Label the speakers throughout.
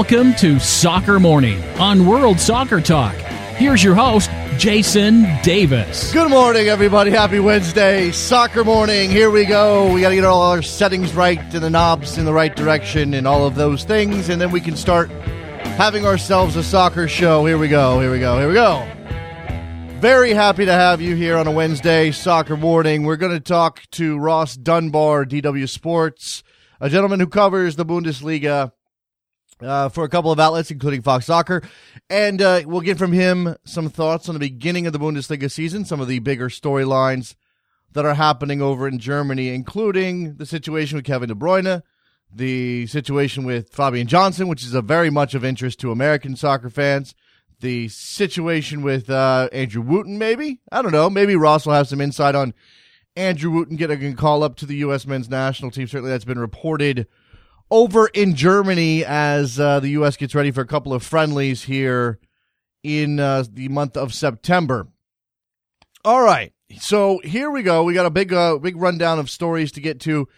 Speaker 1: Welcome to Soccer Morning on World Soccer Talk. Here's your host, Jason Davis.
Speaker 2: Good morning, everybody. Happy Wednesday. Soccer morning. Here we go. We got to get all our settings right and the knobs in the right direction and all of those things, and then we can start having ourselves a soccer show. Here we go. Here we go. Here we go. Very happy to have you here on a Wednesday soccer morning. We're going to talk to Ross Dunbar, DW Sports, a gentleman who covers the Bundesliga uh, for a couple of outlets, including Fox Soccer. And uh, we'll get from him some thoughts on the beginning of the Bundesliga season, some of the bigger storylines that are happening over in Germany, including the situation with Kevin De Bruyne, the situation with Fabian Johnson, which is a very much of interest to American soccer fans, the situation with uh, Andrew Wooten, maybe. I don't know. Maybe Ross will have some insight on Andrew Wooten getting a call up to the U.S. men's national team. Certainly that's been reported over in Germany as uh, the U.S. gets ready for a couple of friendlies here in uh, the month of September. All right. So here we go. We got a big, uh, big rundown of stories to get to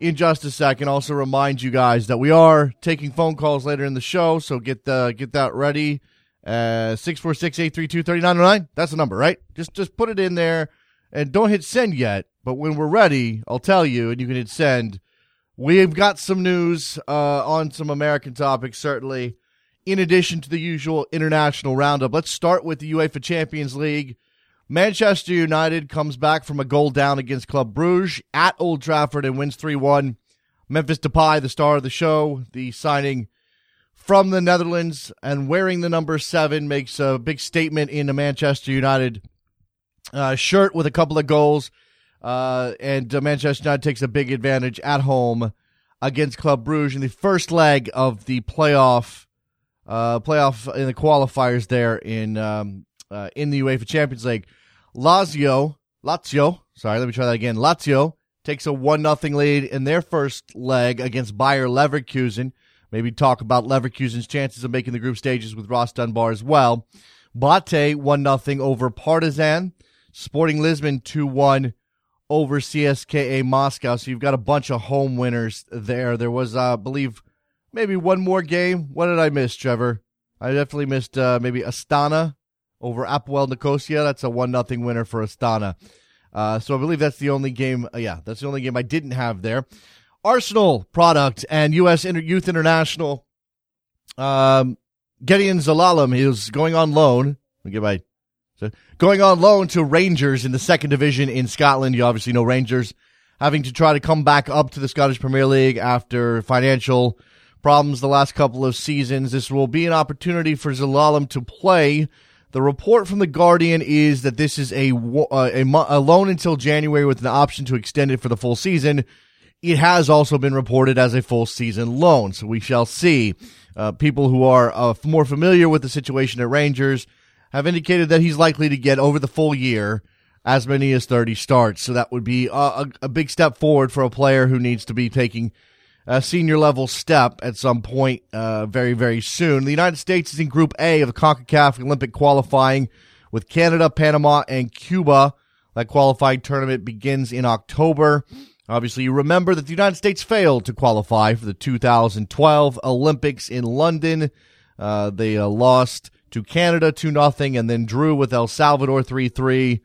Speaker 2: in just a second. Also remind you guys that we are taking phone calls later in the show, so get the get that ready. Uh, 646-832-3909. That's the number, right? Just just put it in there and don't hit send yet. But when we're ready, I'll tell you and you can hit send. We've got some news uh, on some American topics, certainly, in addition to the usual international roundup. Let's start with the UEFA Champions League. Manchester United comes back from a goal down against Club Bruges at Old Trafford and wins 3 1. Memphis Depay, the star of the show, the signing from the Netherlands and wearing the number seven makes a big statement in the Manchester United uh, shirt with a couple of goals. Uh, and uh, Manchester United takes a big advantage at home against Club Bruges in the first leg of the playoff, uh, playoff in the qualifiers there in um, uh, in the UEFA Champions League. Lazio, Lazio, sorry, let me try that again. Lazio takes a one nothing lead in their first leg against Bayer Leverkusen. Maybe talk about Leverkusen's chances of making the group stages with Ross Dunbar as well. Bate 1 0 over Partizan. Sporting Lisbon 2 1 over CSKA Moscow. So you've got a bunch of home winners there. There was, uh, I believe, maybe one more game. What did I miss, Trevor? I definitely missed uh, maybe Astana over Apoel Nicosia. That's a 1 0 winner for Astana. Uh, so I believe that's the only game. Uh, yeah, that's the only game I didn't have there. Arsenal product and U.S. Inter- Youth International. Um, Gedion Zelalem is going on loan. Let me get my going on loan to Rangers in the second division in Scotland. You obviously know Rangers having to try to come back up to the Scottish Premier League after financial problems the last couple of seasons. This will be an opportunity for Zelalem to play. The report from the Guardian is that this is a, uh, a, a loan until January with an option to extend it for the full season it has also been reported as a full season loan. So we shall see. Uh, people who are uh, more familiar with the situation at Rangers have indicated that he's likely to get over the full year as many as 30 starts. So that would be a, a, a big step forward for a player who needs to be taking a senior level step at some point uh, very, very soon. The United States is in Group A of the CONCACAF Olympic qualifying with Canada, Panama, and Cuba. That qualifying tournament begins in October. Obviously, you remember that the United States failed to qualify for the 2012 Olympics in London. Uh, they uh, lost to Canada 2 0 and then drew with El Salvador 3 3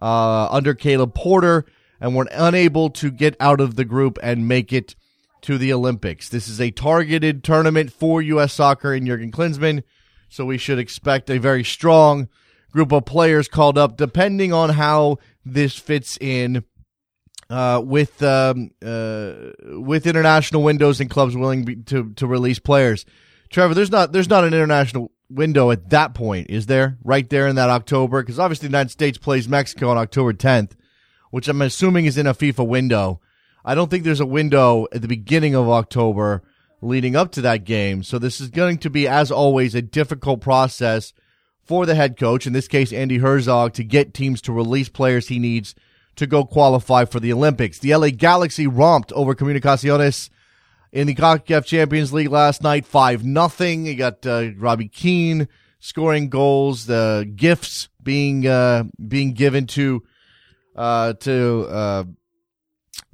Speaker 2: uh, under Caleb Porter and were unable to get out of the group and make it to the Olympics. This is a targeted tournament for U.S. soccer and Jurgen Klinsmann, so we should expect a very strong group of players called up, depending on how this fits in uh, with um, uh, with international windows and clubs willing to to release players. Trevor, there's not there's not an international window at that point, is there? Right there in that October, because obviously the United States plays Mexico on October 10th, which I'm assuming is in a FIFA window. I don't think there's a window at the beginning of October leading up to that game. So this is going to be, as always, a difficult process for the head coach, in this case Andy Herzog, to get teams to release players he needs to go qualify for the Olympics. The LA Galaxy romped over Comunicaciones in the CONCACAF Champions League last night, 5 nothing. You got uh, Robbie Keane scoring goals, the gifts being uh, being given to uh, to uh,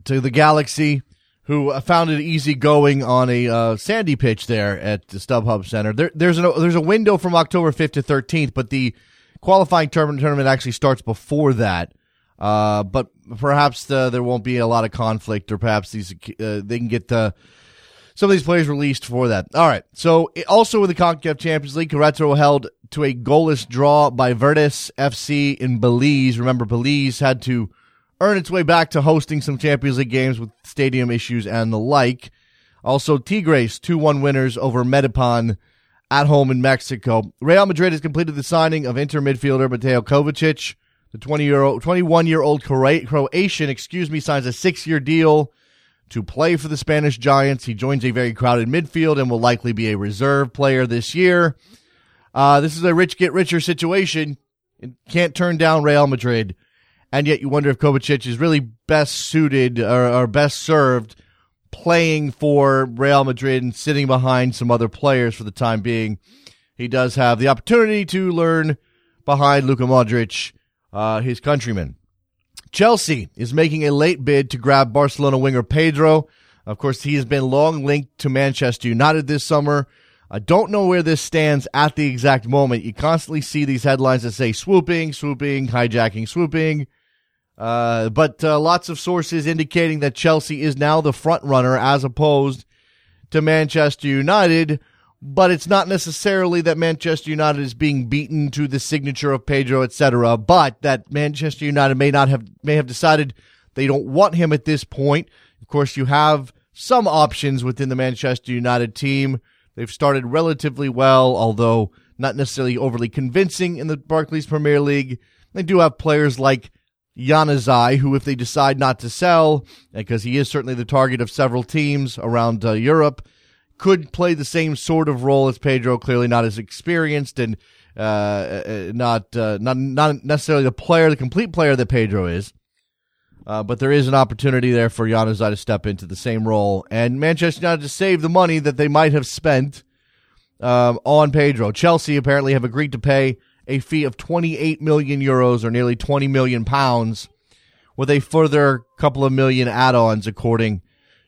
Speaker 2: to the Galaxy, who found it easy going on a uh, sandy pitch there at the StubHub Center. There, there's a there's a window from October 5th to 13th, but the qualifying tournament tournament actually starts before that. Uh, but perhaps the, there won't be a lot of conflict, or perhaps these they can get the some of these players released for that. All right. So also in the CONCACAF Champions League, Querétaro held to a goalless draw by Verdes FC in Belize. Remember, Belize had to earn its way back to hosting some Champions League games with stadium issues and the like. Also, Tigres 2-1 winners over Metapán at home in Mexico. Real Madrid has completed the signing of Inter midfielder Mateo Kovacic. The 20 year old, 21 year old Croatian, excuse me, signs a six year deal to play for the Spanish Giants. He joins a very crowded midfield and will likely be a reserve player this year. Uh, this is a rich get richer situation. It can't turn down Real Madrid. And yet you wonder if Kovacic is really best suited or, or best served playing for Real Madrid and sitting behind some other players for the time being. He does have the opportunity to learn behind Luka Modric, uh, his countryman. Chelsea is making a late bid to grab Barcelona winger Pedro. Of course, he has been long linked to Manchester United this summer. I don't know where this stands at the exact moment. You constantly see these headlines that say swooping, swooping, hijacking, swooping. Uh, but uh, lots of sources indicating that Chelsea is now the front runner as opposed to Manchester United, but it's not necessarily that Manchester United is being beaten to the signature of Pedro, etc., but that Manchester United may not have may have decided they don't want him at this point. Of course, you have some options within the Manchester United team. They've started relatively well, although not necessarily overly convincing in the Barclays Premier League. They do have players like Januzaj, who, if they decide not to sell, because he is certainly the target of several teams around uh, Europe, could play the same sort of role as Pedro. Clearly, not as experienced and uh, uh not uh, not not necessarily the player, the complete player that Pedro is. Uh, but there is an opportunity there for Januzaj to step into the same role, and Manchester United to save the money that they might have spent um, on Pedro. Chelsea apparently have agreed to pay a fee of 28 million euros or nearly 20 million pounds with a further couple of million add-ons according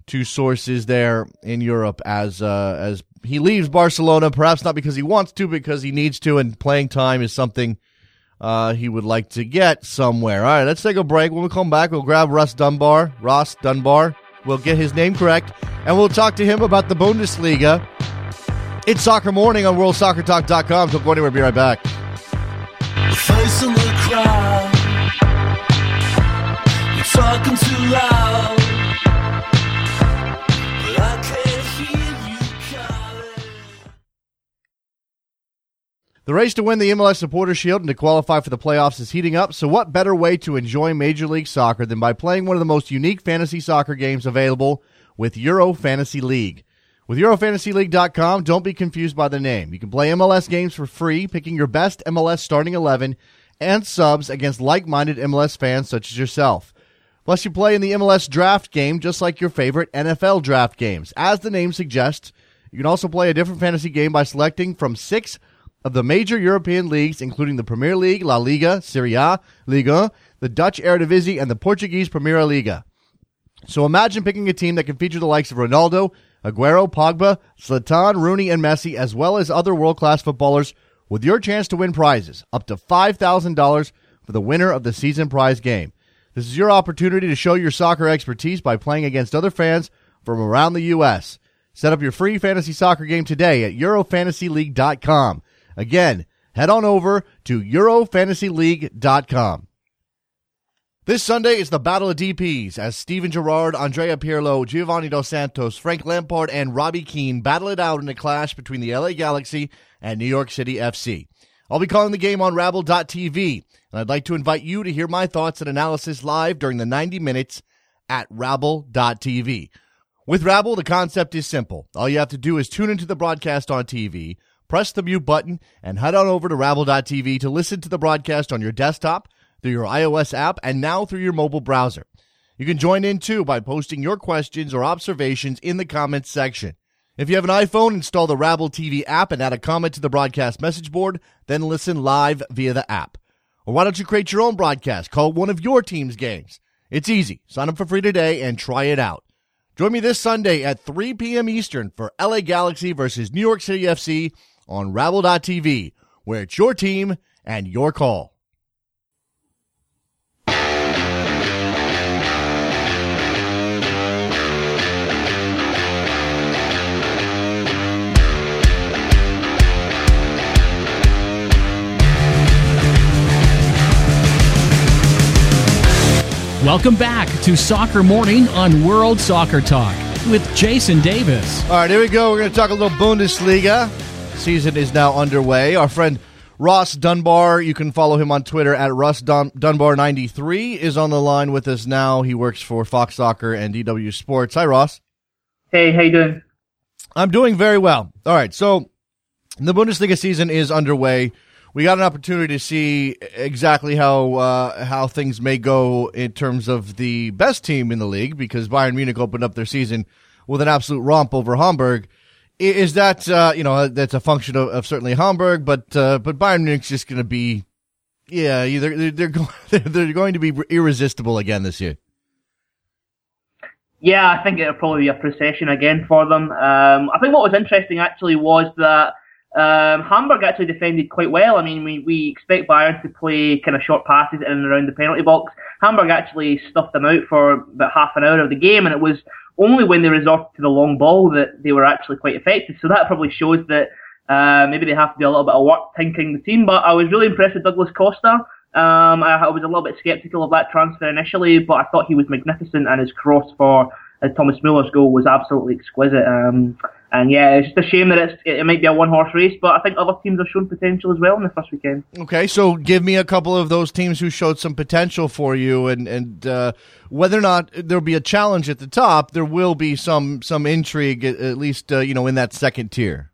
Speaker 2: to sources there in Europe as uh, as he leaves Barcelona perhaps not because he wants to because he needs to and playing time is something uh, he would like to get somewhere. All right, let's take a break. When we come back, we'll grab Russ Dunbar, Ross Dunbar. We'll get his name correct and we'll talk to him about the Bundesliga. It's Soccer Morning on WorldSoccerTalk.com. So go anywhere. Be right back face in the crowd. You're talking too loud. The race to win the MLS Supporter Shield and to qualify for the playoffs is heating up, so what better way to enjoy Major League Soccer than by playing one of the most unique fantasy soccer games available with Euro Fantasy League? With EuroFantasyLeague.com, don't be confused by the name. You can play MLS games for free, picking your best MLS starting 11 and subs against like-minded MLS fans such as yourself. Plus, you play in the MLS draft game just like your favorite NFL draft games. As the name suggests, you can also play a different fantasy game by selecting from six of the major European leagues, including the Premier League, La Liga, Serie A, Liga, the Dutch Eredivisie, and the Portuguese Primeira Liga. So imagine picking a team that can feature the likes of Ronaldo, Aguero, Pogba, Zlatan, Rooney, and Messi, as well as other world class footballers, with your chance to win prizes up to $5,000 for the winner of the season prize game. This is your opportunity to show your soccer expertise by playing against other fans from around the U.S. Set up your free fantasy soccer game today at EuroFantasyLeague.com. Again, head on over to EuroFantasyLeague.com. This Sunday is the Battle of DPs as Steven Gerrard, Andrea Pirlo, Giovanni Dos Santos, Frank Lampard, and Robbie Keane battle it out in a clash between the LA Galaxy and New York City FC. I'll be calling the game on Rabble.tv, and I'd like to invite you to hear my thoughts and analysis live during the 90 minutes at Rabble.tv. With Rabble, the concept is simple. All you have to do is tune into the broadcast on TV, press the mute button, and head on over to Rabble.tv to listen to the broadcast on your desktop through your iOS app and now through your mobile browser. You can join in too by posting your questions or observations in the comments section. If you have an iPhone, install the Rabble TV app and add a comment to the broadcast message board, then listen live via the app. Or why don't you create your own broadcast? Call one of your team's games. It's easy. Sign up for free today and try it out. Join me this Sunday at 3 p.m. Eastern for LA Galaxy versus New York City FC on Rabble.tv, where it's your team and your call.
Speaker 1: Welcome back to Soccer Morning on World Soccer Talk with Jason Davis.
Speaker 2: All right, here we go. We're going to talk a little Bundesliga. Season is now underway. Our friend Ross Dunbar, you can follow him on Twitter at Russ Dun- Dunbar93, is on the line with us now. He works for Fox Soccer and DW Sports. Hi, Ross.
Speaker 3: Hey, how you doing?
Speaker 2: I'm doing very well. All right, so the Bundesliga season is underway we got an opportunity to see exactly how uh, how things may go in terms of the best team in the league because Bayern Munich opened up their season with an absolute romp over Hamburg. Is that uh, you know that's a function of, of certainly Hamburg, but uh, but Bayern Munich's just going to be yeah they're they're they're, they're going to be irresistible again this year.
Speaker 3: Yeah, I think it'll probably be a procession again for them. Um, I think what was interesting actually was that um, Hamburg actually defended quite well. I mean, we, we expect Bayern to play kind of short passes in and around the penalty box. Hamburg actually stuffed them out for about half an hour of the game, and it was only when they resorted to the long ball that they were actually quite effective. So that probably shows that uh, maybe they have to do a little bit of work tinkering the team. But I was really impressed with Douglas Costa. Um, I, I was a little bit sceptical of that transfer initially, but I thought he was magnificent, and his cross for uh, Thomas Muller's goal was absolutely exquisite. Um, and yeah, it's just a shame that it's, it might be a one horse race, but I think other teams have shown potential as well in the first weekend.
Speaker 2: Okay, so give me a couple of those teams who showed some potential for you, and and uh, whether or not there'll be a challenge at the top, there will be some some intrigue at, least uh, you know in that second tier.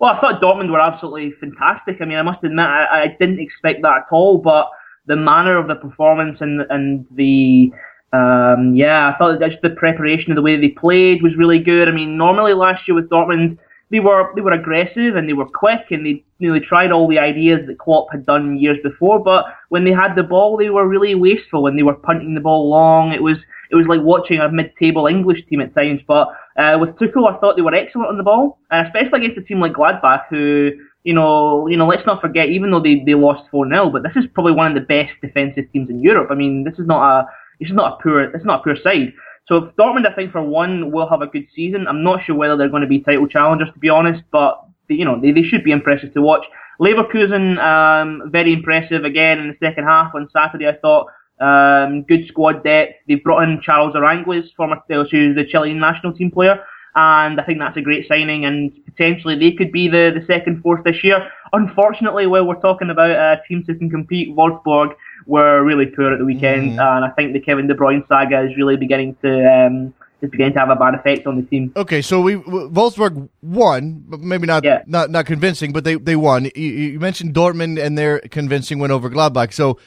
Speaker 3: Well, I thought Dortmund were absolutely fantastic. I mean, I must admit, I, I didn't expect that at all, but the manner of the performance and and the um, yeah, I thought just the preparation of the way they played was really good. I mean, normally last year with Dortmund, they were they were aggressive and they were quick and they you know, they tried all the ideas that Klopp had done years before. But when they had the ball, they were really wasteful and they were punting the ball long. It was it was like watching a mid-table English team at times. But uh, with Tuchel, I thought they were excellent on the ball, and especially against a team like Gladbach, who you know, you know, let's not forget, even though they, they lost 4 0, but this is probably one of the best defensive teams in Europe. I mean, this is not a it's not a poor it's not a poor side. So if Dortmund, I think for one, will have a good season. I'm not sure whether they're going to be title challengers to be honest, but they, you know they, they should be impressive to watch. Leverkusen, um, very impressive again in the second half on Saturday. I thought um, good squad depth. They've brought in Charles Aranguiz, former who's the Chilean national team player, and I think that's a great signing. And potentially they could be the, the second force this year. Unfortunately, while we're talking about uh, teams who can compete, Wolfsburg were really poor at the weekend, mm. and I think the Kevin De Bruyne saga is really beginning to um, is beginning to have a bad effect on the team.
Speaker 2: Okay, so we Wolfsburg won, but maybe not yeah. not not convincing, but they they won. You, you mentioned Dortmund and their convincing win over Gladbach. So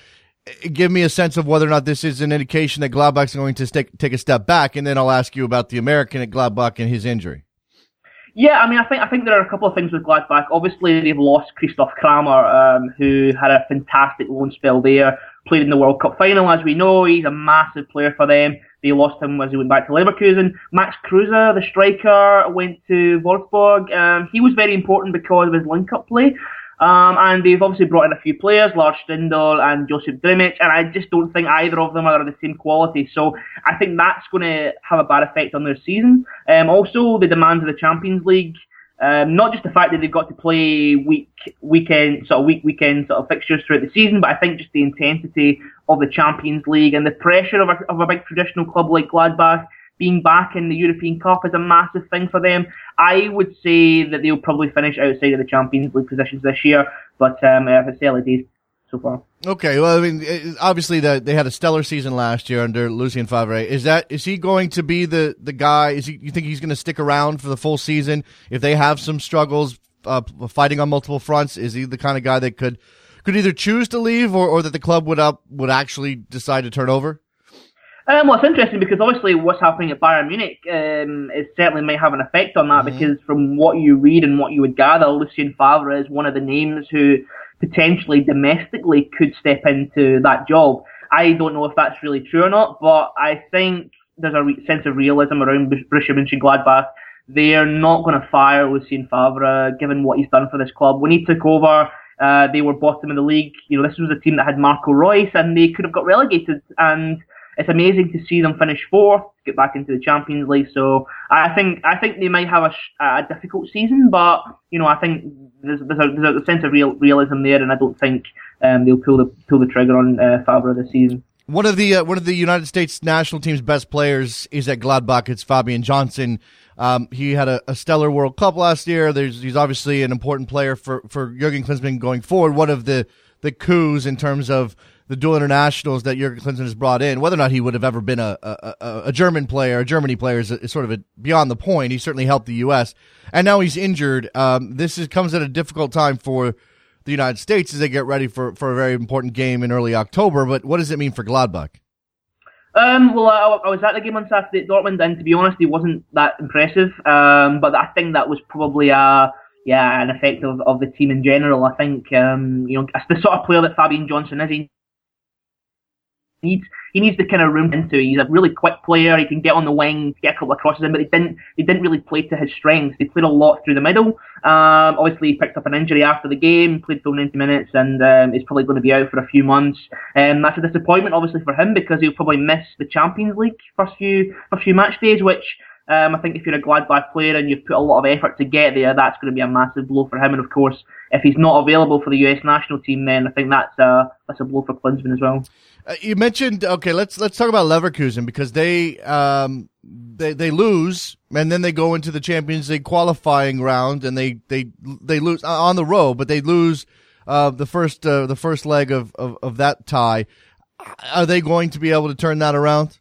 Speaker 2: eh, give me a sense of whether or not this is an indication that Gladbach's going to take take a step back, and then I'll ask you about the American at Gladbach and his injury.
Speaker 3: Yeah, I mean, I think I think there are a couple of things with Gladbach. Obviously, they've lost Christoph Kramer, um, who had a fantastic loan spell there. Played in the World Cup final, as we know. He's a massive player for them. They lost him as he went back to Leverkusen. Max Kruse, the striker, went to Wolfsburg. Um, he was very important because of his link-up play. Um, and they've obviously brought in a few players, Lars Stindl and Josip Drmic, and I just don't think either of them are the same quality. So I think that's going to have a bad effect on their season. Um, also, the demands of the Champions League, um, not just the fact that they've got to play week, weekend, sort of week, weekend sort of fixtures throughout the season, but I think just the intensity of the Champions League and the pressure of a, of a big traditional club like Gladbach being back in the European Cup is a massive thing for them. I would say that they'll probably finish outside of the Champions League positions this year, but um, it's early days so far.
Speaker 2: Okay, well, I mean, obviously the, they had a stellar season last year under Lucien Favre. Is that is he going to be the the guy? Is he? You think he's going to stick around for the full season if they have some struggles uh, fighting on multiple fronts? Is he the kind of guy that could could either choose to leave or, or that the club would up would actually decide to turn over?
Speaker 3: Um, well, it's interesting because obviously what's happening at Bayern Munich um, it certainly may have an effect on that mm-hmm. because from what you read and what you would gather, Lucien Favre is one of the names who potentially domestically could step into that job. I don't know if that's really true or not, but I think there's a re- sense of realism around Borussia Mönchengladbach. They are not going to fire Lucien Favre, given what he's done for this club. When he took over, uh, they were bottom of the league. You know, this was a team that had Marco Reus, and they could have got relegated. And it's amazing to see them finish fourth, get back into the Champions League. So I think I think they might have a, a difficult season, but you know I think there's, there's, a, there's a sense of real realism there, and I don't think um, they'll pull the pull the trigger on uh, this season.
Speaker 2: One of the uh, one of the United States national team's best players is at Gladbach. It's Fabian Johnson. Um, he had a, a, stellar World Cup last year. There's, he's obviously an important player for, for Jurgen Klinsmann going forward. One of the, the coups in terms of the dual internationals that Jurgen Klinsmann has brought in. Whether or not he would have ever been a, a, a German player, a Germany player is, is sort of a, beyond the point. He certainly helped the U.S. And now he's injured. Um, this is, comes at a difficult time for the United States as they get ready for, for a very important game in early October. But what does it mean for Gladbach?
Speaker 3: Um, well, I, I, was at the game on Saturday at Dortmund, and to be honest, he wasn't that impressive. Um, but I think that was probably a yeah an effect of, of the team in general. I think um, you know the sort of player that Fabian Johnson is. He needs he needs the kind of room into. He's a really quick player. He can get on the wing, get a couple of crosses in, but he didn't he didn't really play to his strengths. He played a lot through the middle. Um, obviously, he picked up an injury after the game, played full 90 minutes, and um, is probably going to be out for a few months. And um, that's a disappointment, obviously, for him because he'll probably miss the Champions League first few first few match days, which. Um, I think if you're a Gladbach player and you've put a lot of effort to get there, that's going to be a massive blow for him. And of course, if he's not available for the US national team, then I think that's a that's a blow for Klinsmann as well.
Speaker 2: Uh, you mentioned okay. Let's let's talk about Leverkusen because they um they they lose and then they go into the Champions League qualifying round and they they they lose uh, on the road, but they lose uh, the first uh, the first leg of, of of that tie. Are they going to be able to turn that around?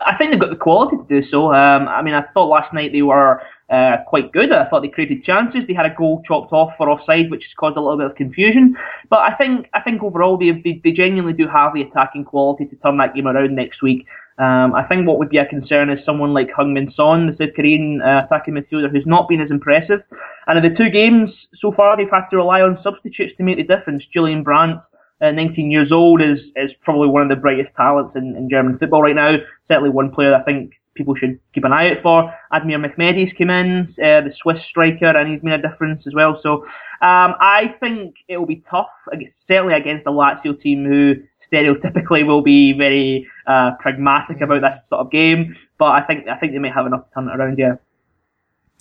Speaker 3: I think they've got the quality to do so. Um, I mean, I thought last night they were uh, quite good. I thought they created chances. They had a goal chopped off for offside, which has caused a little bit of confusion. But I think I think overall they they, they genuinely do have the attacking quality to turn that game around next week. Um, I think what would be a concern is someone like Heung-min Son, the South Korean uh, attacking midfielder, who's not been as impressive. And in the two games so far, they've had to rely on substitutes to make the difference. Julian Brandt, uh, 19 years old, is is probably one of the brightest talents in, in German football right now. Certainly one player I think people should keep an eye out for. Admir Mehmedi's come in, uh, the Swiss striker, and he's made a difference as well. So um, I think it will be tough, certainly against the Lazio team, who stereotypically will be very uh, pragmatic about this sort of game. But I think I think they may have enough to turn it around. Yeah.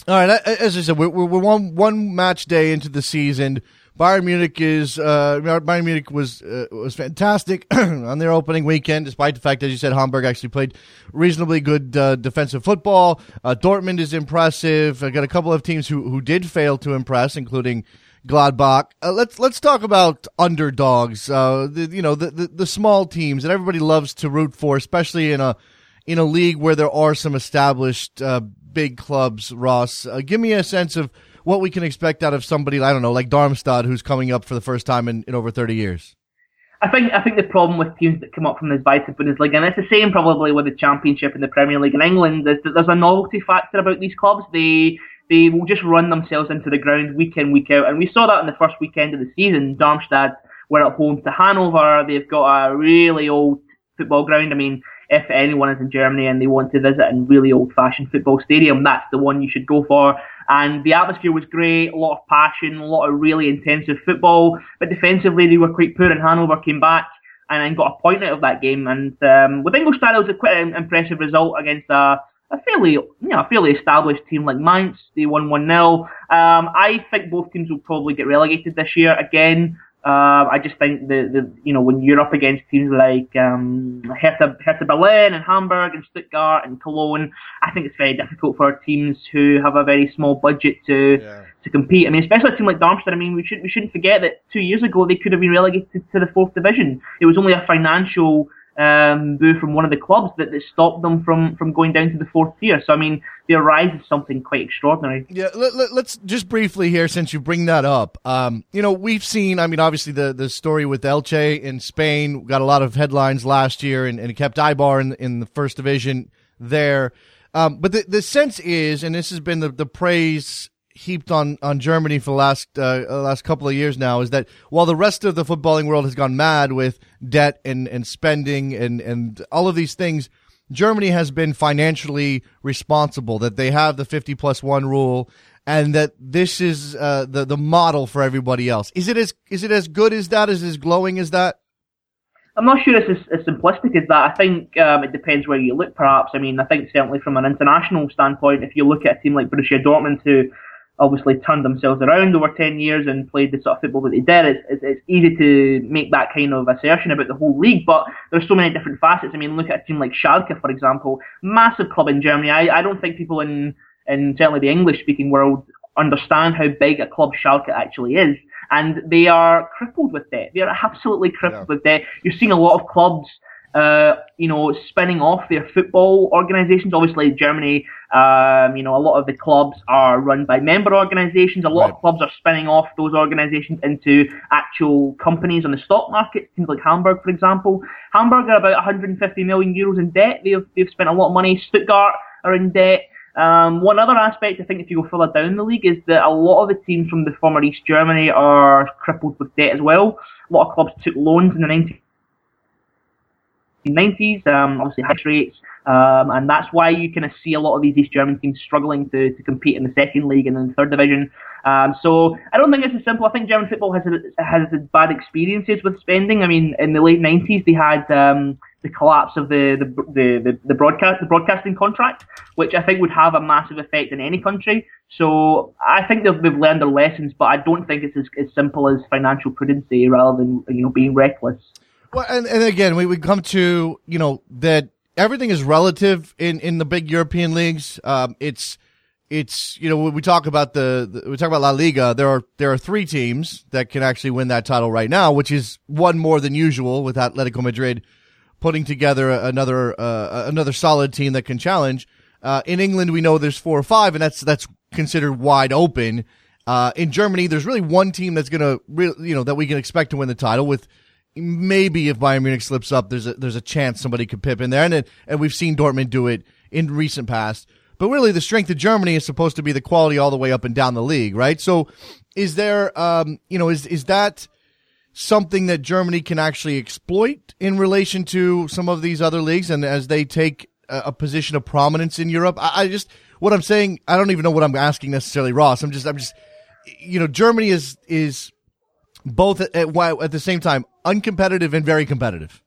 Speaker 2: All right, as I said, we're, we're one one match day into the season. Bayern Munich is uh, Bayern Munich was uh, was fantastic on their opening weekend, despite the fact, as you said, Hamburg actually played reasonably good uh, defensive football. Uh, Dortmund is impressive. I got a couple of teams who who did fail to impress, including Gladbach. Uh, let's let's talk about underdogs. Uh, the, you know the, the, the small teams that everybody loves to root for, especially in a in a league where there are some established big clubs. Ross, give me a sense of what we can expect out of somebody I don't know like Darmstadt who's coming up for the first time in, in over thirty years.
Speaker 3: I think I think the problem with teams that come up from this Zweite Bundesliga, and it's the same probably with the Championship and the Premier League in England, is that there's a novelty factor about these clubs. They they will just run themselves into the ground week in week out, and we saw that in the first weekend of the season. Darmstadt were at home to Hanover. They've got a really old football ground. I mean, if anyone is in Germany and they want to visit a really old-fashioned football stadium, that's the one you should go for. And the atmosphere was great, a lot of passion, a lot of really intensive football. But defensively, they were quite poor, and Hanover came back and got a point out of that game. And um, with Ingolstadt, it was a quite an impressive result against a, a fairly, you know, a fairly established team like Mainz. They won 1-0. Um, I think both teams will probably get relegated this year again. Uh, I just think the, the you know when you're up against teams like um, Hertha, Hertha Berlin and Hamburg and Stuttgart and Cologne, I think it's very difficult for teams who have a very small budget to yeah. to compete. I mean, especially a team like Darmstadt. I mean, we should we shouldn't forget that two years ago they could have been relegated to the fourth division. It was only a financial um, boo from one of the clubs that, that stopped them from, from going down to the fourth tier. So, I mean, their rise is something quite extraordinary.
Speaker 2: Yeah, let, us let, just briefly here, since you bring that up, um, you know, we've seen, I mean, obviously the, the story with Elche in Spain got a lot of headlines last year and, and kept Eibar in, in the first division there. Um, but the, the sense is, and this has been the, the praise heaped on, on Germany for the last uh, uh, last couple of years now is that while the rest of the footballing world has gone mad with debt and, and spending and, and all of these things, Germany has been financially responsible, that they have the 50 plus one rule, and that this is uh, the the model for everybody else. Is it as is it as good as that? Is it as glowing as that?
Speaker 3: I'm not sure it's as, as simplistic as that. I think um, it depends where you look, perhaps. I mean, I think certainly from an international standpoint, if you look at a team like Borussia Dortmund, who obviously turned themselves around over 10 years and played the sort of football that they did, it's, it's, it's easy to make that kind of assertion about the whole league, but there's so many different facets. I mean, look at a team like Schalke, for example, massive club in Germany. I, I don't think people in, in certainly the English-speaking world understand how big a club Schalke actually is and they are crippled with debt. They are absolutely crippled yeah. with debt. You're seeing a lot of clubs, uh, you know, spinning off their football organisations. Obviously, Germany, um, you know, a lot of the clubs are run by member organisations. A lot right. of clubs are spinning off those organisations into actual companies on the stock market. Things like Hamburg, for example. Hamburg are about 150 million euros in debt. They've they've spent a lot of money. Stuttgart are in debt. Um, one other aspect, I think, if you go further down the league, is that a lot of the teams from the former East Germany are crippled with debt as well. A lot of clubs took loans in the 1990s, um, obviously high rates, um, and that's why you kind of see a lot of these East German teams struggling to, to compete in the second league and then the third division. Um, so I don't think it's as simple. I think German football has has bad experiences with spending. I mean, in the late 90s, they had um, the collapse of the the, the, the, the broadcast the broadcasting contract, which I think would have a massive effect in any country. So I think they've, they've learned their lessons, but I don't think it's as, as simple as financial prudency rather than you know being reckless.
Speaker 2: Well, and, and again, we would come to you know that everything is relative in in the big European leagues. Um, it's it's you know we talk about the, the, we talk about La Liga, there are there are three teams that can actually win that title right now, which is one more than usual with Atletico Madrid putting together another uh, another solid team that can challenge. Uh, in England, we know there's four or five, and that's that's considered wide open. Uh, in Germany, there's really one team that's gonna, re- you know, that we can expect to win the title. With maybe if Bayern Munich slips up, there's a there's a chance somebody could pip in there, and it, and we've seen Dortmund do it in recent past. But really, the strength of Germany is supposed to be the quality all the way up and down the league, right? So, is there, um, you know, is is that something that Germany can actually exploit in relation to some of these other leagues and as they take a, a position of prominence in Europe. I, I, just, what I'm saying, I don't even know what I'm asking necessarily, Ross. I'm just, I'm just, you know, Germany is, is both at, at, at the same time uncompetitive and very competitive.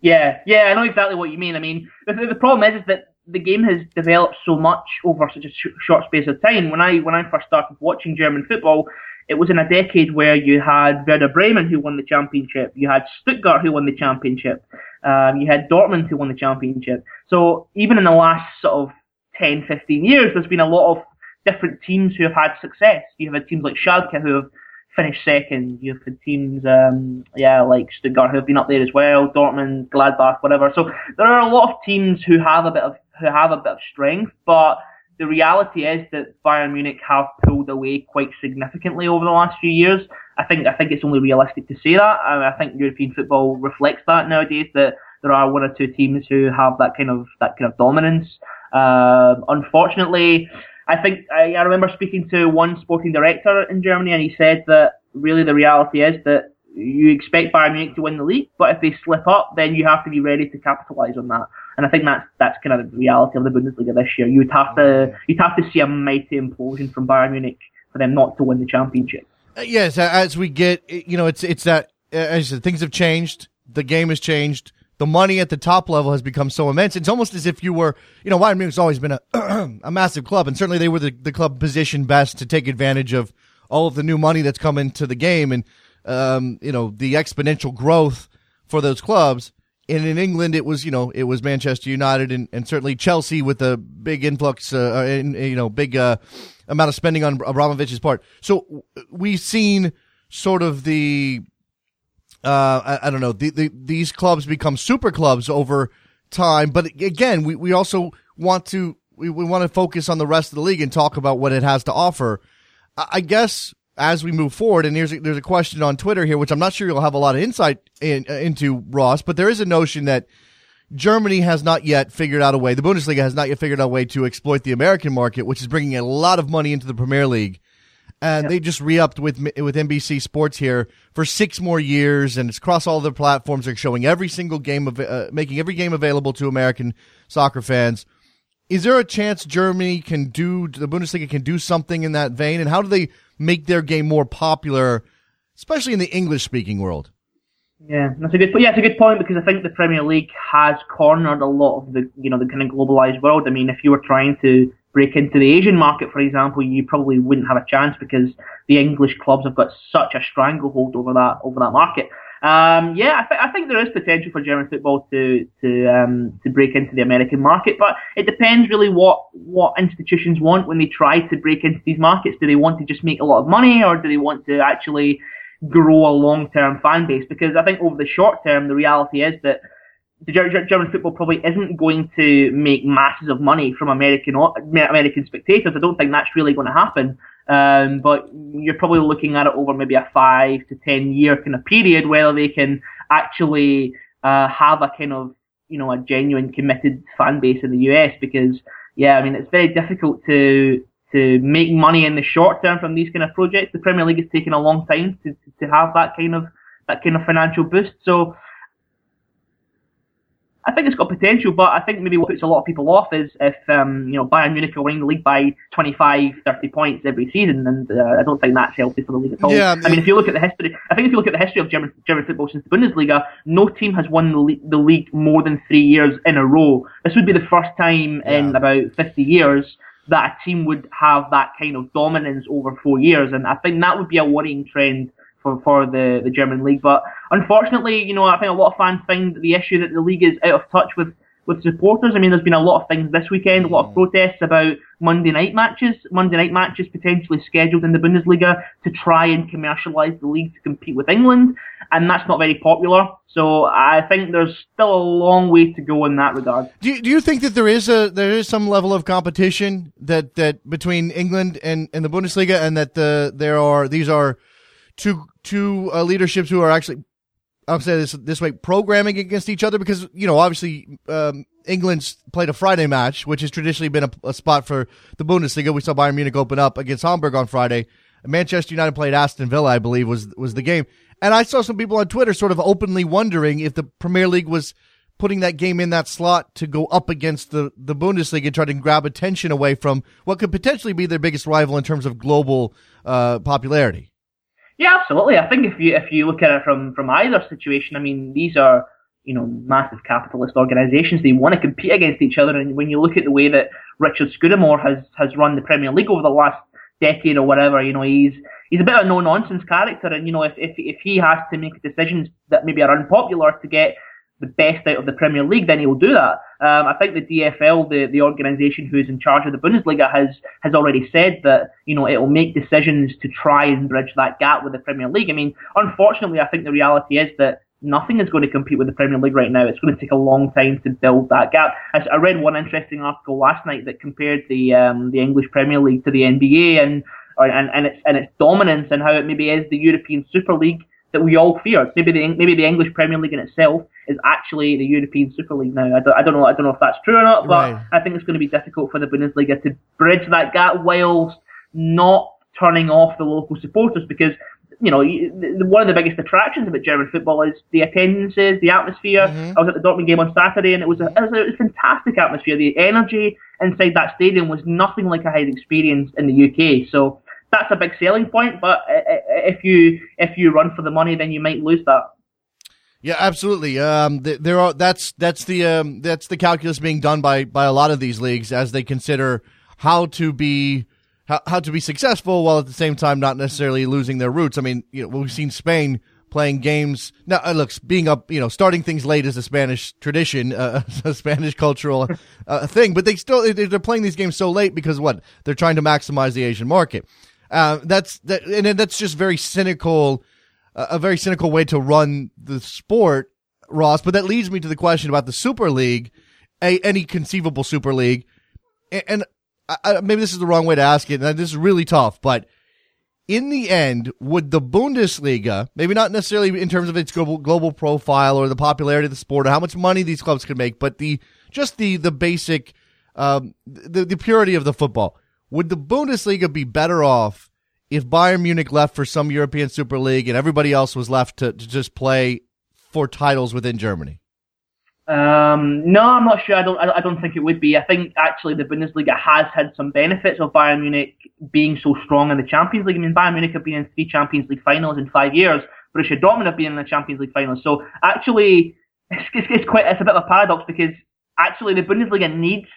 Speaker 3: Yeah, yeah, I know exactly what you mean. I mean, the, the problem is, is that the game has developed so much over such a sh- short space of time. When I when I first started watching German football, it was in a decade where you had Werder Bremen who won the championship, you had Stuttgart who won the championship, um, you had Dortmund who won the championship. So even in the last sort of 10, 15 years, there's been a lot of different teams who have had success. You have had teams like Schalke who have finished second. You've had teams, um, yeah, like Stuttgart who have been up there as well, Dortmund, Gladbach, whatever. So there are a lot of teams who have a bit of who have a bit of strength, but the reality is that Bayern Munich have pulled away quite significantly over the last few years. I think I think it's only realistic to say that. Mean, I think European football reflects that nowadays. That there are one or two teams who have that kind of that kind of dominance. Uh, unfortunately, I think I, I remember speaking to one sporting director in Germany, and he said that really the reality is that you expect Bayern Munich to win the league, but if they slip up, then you have to be ready to capitalise on that. And I think that's that's kind of the reality of the Bundesliga this year. You'd have to you'd have to see a mighty implosion from Bayern Munich for them not to win the championship.
Speaker 2: Uh, yes, as we get, you know, it's it's that uh, as said, things have changed. The game has changed. The money at the top level has become so immense. It's almost as if you were, you know, Bayern Munich's always been a a massive club, and certainly they were the, the club positioned best to take advantage of all of the new money that's come into the game, and um, you know, the exponential growth for those clubs. And in England, it was you know it was Manchester United and, and certainly Chelsea with a big influx, uh, in, you know, big uh, amount of spending on Abramovich's part. So we've seen sort of the uh, I, I, don't know the, the, these clubs become super clubs over time. But again, we, we also want to we, we want to focus on the rest of the league and talk about what it has to offer. I guess as we move forward, and there's a, there's a question on Twitter here, which I'm not sure you'll have a lot of insight in, uh, into, Ross, but there is a notion that Germany has not yet figured out a way, the Bundesliga has not yet figured out a way to exploit the American market, which is bringing a lot of money into the Premier League. And
Speaker 3: Yeah.
Speaker 2: they just re-upped with with NBC Sports here for six more years, and it's across all their platforms. They're showing every single game of uh, making every game available to American soccer fans. Is there a chance Germany can do the Bundesliga can do something in that vein, and how do they make their game more popular, especially in the English speaking world?
Speaker 3: Yeah, that's a good. Yeah, it's a good point because I think the Premier League has cornered a lot of the, you know, the kind of globalized world. I mean, if you were trying to break into the Asian market, for example, you probably wouldn't have a chance because the English clubs have got such a stranglehold over that over that market. Um, yeah, I, th- I think there is potential for German football to to um, to break into the American market, but it depends really what what institutions want when they try to break into these markets. Do they want to just make a lot of money, or do they want to actually grow a long-term fan base? Because I think over the short term, the reality is that the Ger- Ger- German football probably isn't going to make masses of money from American American spectators. I don't think that's really going to happen. Um, but you're probably looking at it over maybe a five to ten year kind of period where they can actually uh, have a kind of you know a genuine committed fan base in the US because yeah, I mean it's very difficult to to make money in the short term from these kind of projects. The Premier League has taken a long time to to have that kind of that kind of financial boost. So I think it's got potential, but I think maybe what puts a lot of people off is if um, you know Bayern Munich are winning the league by 25, 30 points every season, and uh, I don't think that's healthy for the league at all.
Speaker 2: Yeah,
Speaker 3: I mean, if you look at the history, I think if you look at the history of German German football since the Bundesliga, no team has won the, le- the league more than three years in a row. This would be the first time in about 50 years that a team would have that kind of dominance over four years, and I think that would be a worrying trend for, for the, the German league. But unfortunately, you know, I think a lot of fans find the issue that the league is out of touch with, with supporters. I mean, there's been a lot of things this weekend, a lot of mm. protests about Monday night matches, Monday night matches potentially scheduled in the Bundesliga to try and commercialise the league to compete with England, and that's not very popular. So I think there's still a long way to go in that regard.
Speaker 2: Do you, do you think that there is a there is some level of competition that that between England and, and the Bundesliga, and that the there are these are two two uh, leaderships who are actually I'll say this this way programming against each other because you know obviously um, England's played a Friday match, which has traditionally been a, a spot for the Bundesliga. We saw Bayern Munich open up against Hamburg on Friday. Manchester United played Aston Villa, I believe was was the game, and I saw some people on Twitter sort of openly wondering if the Premier League was putting that game in that slot to go up against the, the Bundesliga and try to grab attention away from what could potentially be their biggest rival in terms of global uh, popularity.
Speaker 3: Yeah, absolutely. I think if you if you look at it from from either situation, I mean, these are you know massive capitalist organisations. They want to compete against each other, and when you look at the way that Richard Scudamore has has run the Premier League over the last decade or whatever, you know, he's he's a bit of a no nonsense character, and you know, if if if he has to make decisions that maybe are unpopular to get the best out of the Premier League, then he'll do that. Um, I think the DFL, the, the organisation who's in charge of the Bundesliga, has has already said that you know it will make decisions to try and bridge that gap with the Premier League. I mean, unfortunately, I think the reality is that nothing is going to compete with the Premier League right now. It's going to take a long time to build that gap. I, I read one interesting article last night that compared the um, the English Premier League to the NBA and or, and and its and its dominance and how it maybe is the European Super League that we all feared. Maybe the maybe the English Premier League in itself is actually the European Super League now. I don't, I don't know. I don't know if that's true or not, but
Speaker 2: Right.
Speaker 3: I think it's going to be difficult for the Bundesliga to bridge that gap whilst not turning off the local supporters because. You know, you- the- the- one of the biggest attractions about German football is the attendances, the atmosphere. Mm-hmm. I was at the Dortmund game on Saturday, and it was a, it was a fantastic atmosphere. The energy inside that stadium was nothing like I had experienced in the UK. So that's a big selling point. But if you if you run for the money, then you might lose that.
Speaker 2: Yeah, absolutely. Um, th- there are that's that's the um, that's the calculus being done by by a lot of these leagues as they consider how to be how, how to be successful while at the same time not necessarily losing their roots. I mean, you know, we've seen Spain playing games now. Uh, look, being up, you know, starting things late is a Spanish tradition, uh, a Spanish cultural uh, thing, but they still they- they're playing these games so late because what they're trying to maximize the Asian market. Uh, that's that, and that's just very cynical a very cynical way to run the sport, Ross. But that leads me to the question about the Super League, a, any conceivable Super League, and, and I, maybe this is the wrong way to ask it, and this is really tough. But in the end, would the Bundesliga, maybe not necessarily in terms of its global, global profile or the popularity of the sport or how much money these clubs could make, but the just the the basic, um, the the purity of the football, would the Bundesliga be better off? If Bayern Munich left for some European Super League and everybody else was left to, to just play for titles within Germany?
Speaker 3: Um, no, I'm not sure. I don't. I don't think it would be. I think actually the Bundesliga has had some benefits of Bayern Munich being so strong in the Champions League. I mean, Bayern Munich have been in three Champions League finals in five years. Borussia Dortmund have been in the Champions League finals. So actually, it's, it's, it's quite. It's a bit of a paradox because actually the Bundesliga needs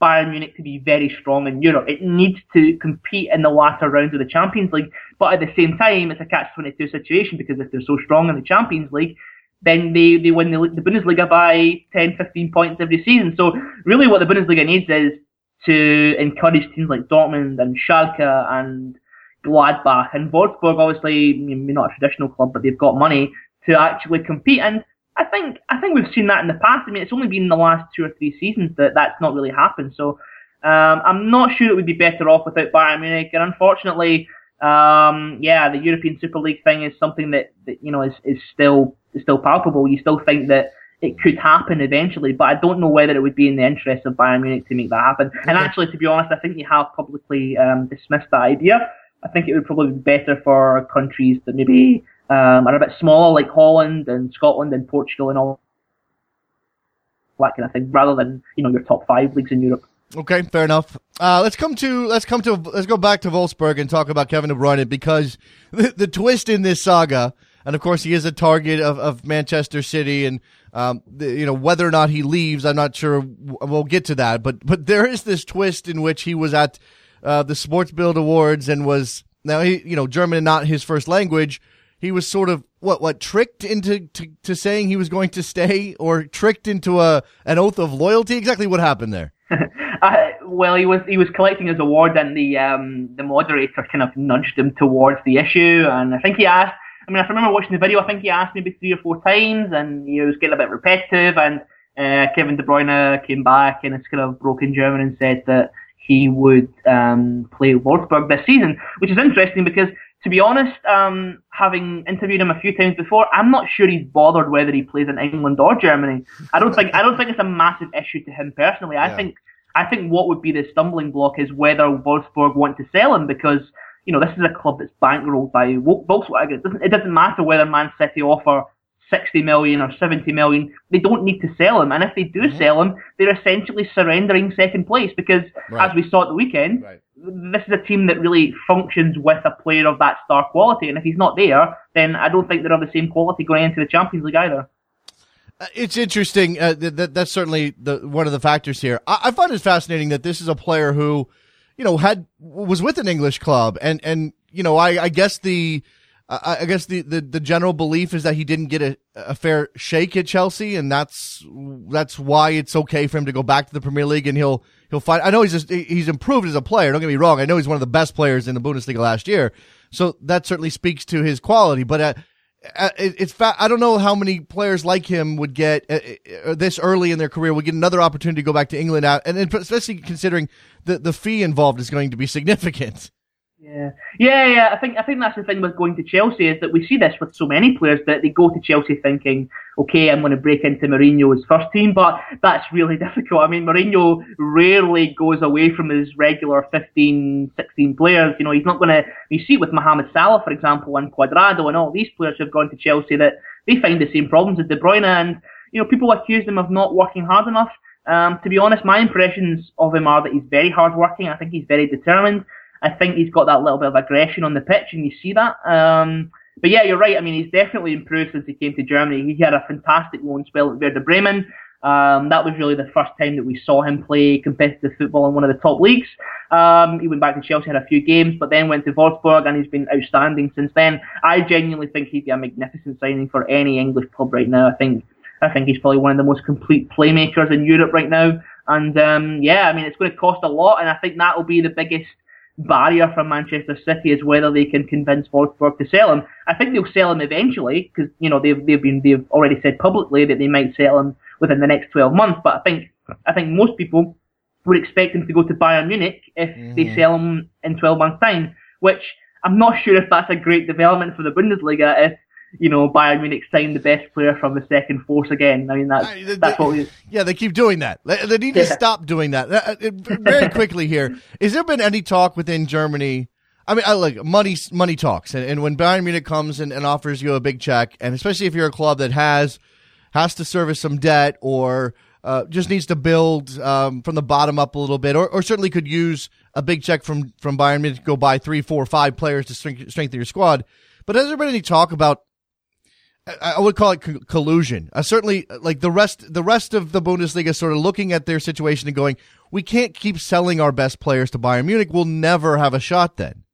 Speaker 3: Bayern Munich to be very strong in Europe. It needs to compete in the latter rounds of the Champions League, but at the same time, it's a catch-22 situation because if they're so strong in the Champions League, then they, they win the, the Bundesliga by 10, 15 points every season. So really what the Bundesliga needs is to encourage teams like Dortmund and Schalke and Gladbach and Wolfsburg, obviously, not a traditional club, but they've got money to actually compete. And I think I think we've seen that in the past. I mean, it's only been in the last two or three seasons that that's not really happened. So um, I'm not sure it would be better off without Bayern Munich. And unfortunately, um, yeah, the European Super League thing is something that, that you know is, is still is still palpable. You still think that it could happen eventually, but I don't know whether it would be in the interest of Bayern Munich to make that happen. And actually, to be honest, I think they have publicly um, dismissed that idea. I think it would probably be better for countries that maybe um, are a bit smaller, like Holland and Scotland and Portugal and all that kind of thing, rather than you know your top five leagues in Europe.
Speaker 2: Okay, fair enough. Uh, let's come to let's come to let's go back to Wolfsburg and talk about Kevin De Bruyne because the, the twist in this saga, and of course he is a target of, of Manchester City, and um, the, you know whether or not he leaves, I'm not sure. We'll get to that, but but there is this twist in which he was at uh, the Sports Bild Awards and was now he you know German not his first language. He was sort of what what tricked into to, to saying he was going to stay, or tricked into a an oath of loyalty. Exactly what happened there.
Speaker 3: uh, well, he was he was collecting his award, and the um, the moderator kind of nudged him towards the issue, and I think he asked. I mean, I remember watching the video. I think he asked maybe three or four times, and he was getting a bit repetitive. And uh, Kevin De Bruyne came back in his kind of broken German and said that he would um, play Wolfsburg this season, which is interesting because, to be honest, um, having interviewed him a few times before, I'm not sure he's bothered whether he plays in England or Germany. I don't think I don't think it's a massive issue to him personally. I yeah. think I think what would be the stumbling block is whether Wolfsburg want to sell him because you know this is a club that's bankrolled by Volkswagen. It doesn't, it doesn't matter whether Man City offer 60 million or 70 million, they don't need to sell him. And if they do mm-hmm. sell him, they're essentially surrendering second place because, right. as we saw at the weekend, right. This is a team that really functions with a player of that star quality. And if he's not there, then I don't think they're of the same quality going into the Champions League either.
Speaker 2: Uh, it's interesting. Uh, that, that's certainly the, one of the factors here. I, I find it fascinating that this is a player who, you know, had was with an English club, and and you know, I, I guess the I, guess the, the, the general belief is that he didn't get a, a fair shake at Chelsea, and that's that's why it's okay for him to go back to the Premier League, and he'll he'll find. I know he's just, he's improved as a player. Don't get me wrong. I know he's one of the best players in the Bundesliga last year, so that certainly speaks to his quality. But uh, uh it's fa- I don't know how many players like him would get uh, uh, this early in their career would get another opportunity to go back to England out, and especially considering the the fee involved is going to be significant.
Speaker 3: Yeah, yeah, yeah. I think I think that's the thing with going to Chelsea is that we see this with so many players that they go to Chelsea thinking, okay, I'm going to break into Mourinho's first team, but that's really difficult. I mean, Mourinho rarely goes away from his regular 15, 16 players. You know, he's not going to. You see with Mohamed Salah, for example, and Cuadrado, and all these players who've gone to Chelsea that they find the same problems as De Bruyne, and you know, people accuse him of not working hard enough. Um, to be honest, my impressions of him are that he's very hardworking. I think he's very determined. I think he's got that little bit of aggression on the pitch, and you see that. Um, but yeah, you're right. I mean, he's definitely improved since he came to Germany. He had a fantastic loan spell at Werder Bremen. Um, that was really the first time that we saw him play competitive football in one of the top leagues. Um, he went back to Chelsea, had a few games, but then went to Wolfsburg, and he's been outstanding since then. I genuinely think he'd be a magnificent signing for any English club right now. I think I think he's probably one of the most complete playmakers in Europe right now. And um, yeah, I mean, it's going to cost a lot, and I think that will be the biggest barrier for Manchester City is whether they can convince Wolfsburg to sell him. I think they'll sell him eventually because you know they've they've been they've already said publicly that they might sell him within the next 12 months. But I think I think most people would expect him to go to Bayern Munich if mm-hmm. they sell him in 12 months' time, which I'm not sure if that's a great development for the Bundesliga if you know, Bayern Munich signed the best player from the second force again. I mean, that's, I, they, that's what we,
Speaker 2: Yeah, they keep doing that. They, need to yeah. stop doing that. Uh, uh, very quickly here, has there been any talk within Germany? I mean, I like money. Money talks, and, and when Bayern Munich comes and, and offers you a big check, and especially if you're a club that has has to service some debt or uh, just needs to build um, from the bottom up a little bit, or, or certainly could use a big check from from Bayern Munich to go buy three, four, five players to strengthen your squad. But has there been any talk about? I would call it collusion. Uh, certainly, like the rest, the rest of the Bundesliga, sort of looking at their situation and going, "We can't keep selling our best players to Bayern Munich. We'll never have a shot then."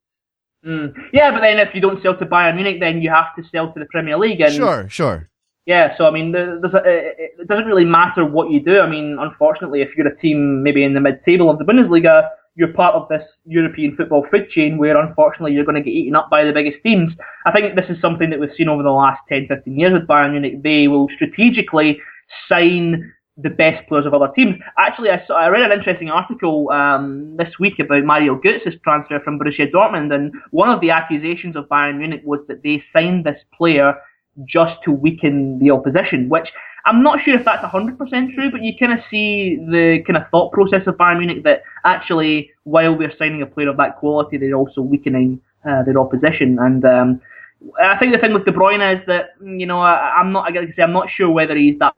Speaker 3: Mm. Yeah, but then if you don't sell to Bayern Munich, then you have to sell to the Premier League. And
Speaker 2: sure, sure.
Speaker 3: Yeah, so I mean, there's a, it doesn't really matter what you do. I mean, unfortunately, if you're a team maybe in the mid-table of the Bundesliga, you're part of this European football food chain where unfortunately you're going to get eaten up by the biggest teams. I think this is something that we've seen over the last 10, 15 years with Bayern Munich. They will strategically sign the best players of other teams. Actually, I, saw, I read an interesting article um, this week about Mario Götze's transfer from Borussia Dortmund, and one of the accusations of Bayern Munich was that they signed this player just to weaken the opposition, which I'm not sure if that's 100% true, but you kind of see the kind of thought process of Bayern Munich that actually, while we're signing a player of that quality, they're also weakening uh, their opposition. And um, I think the thing with De Bruyne is that, you know, I, am not, I gotta say, I'm not sure whether he's that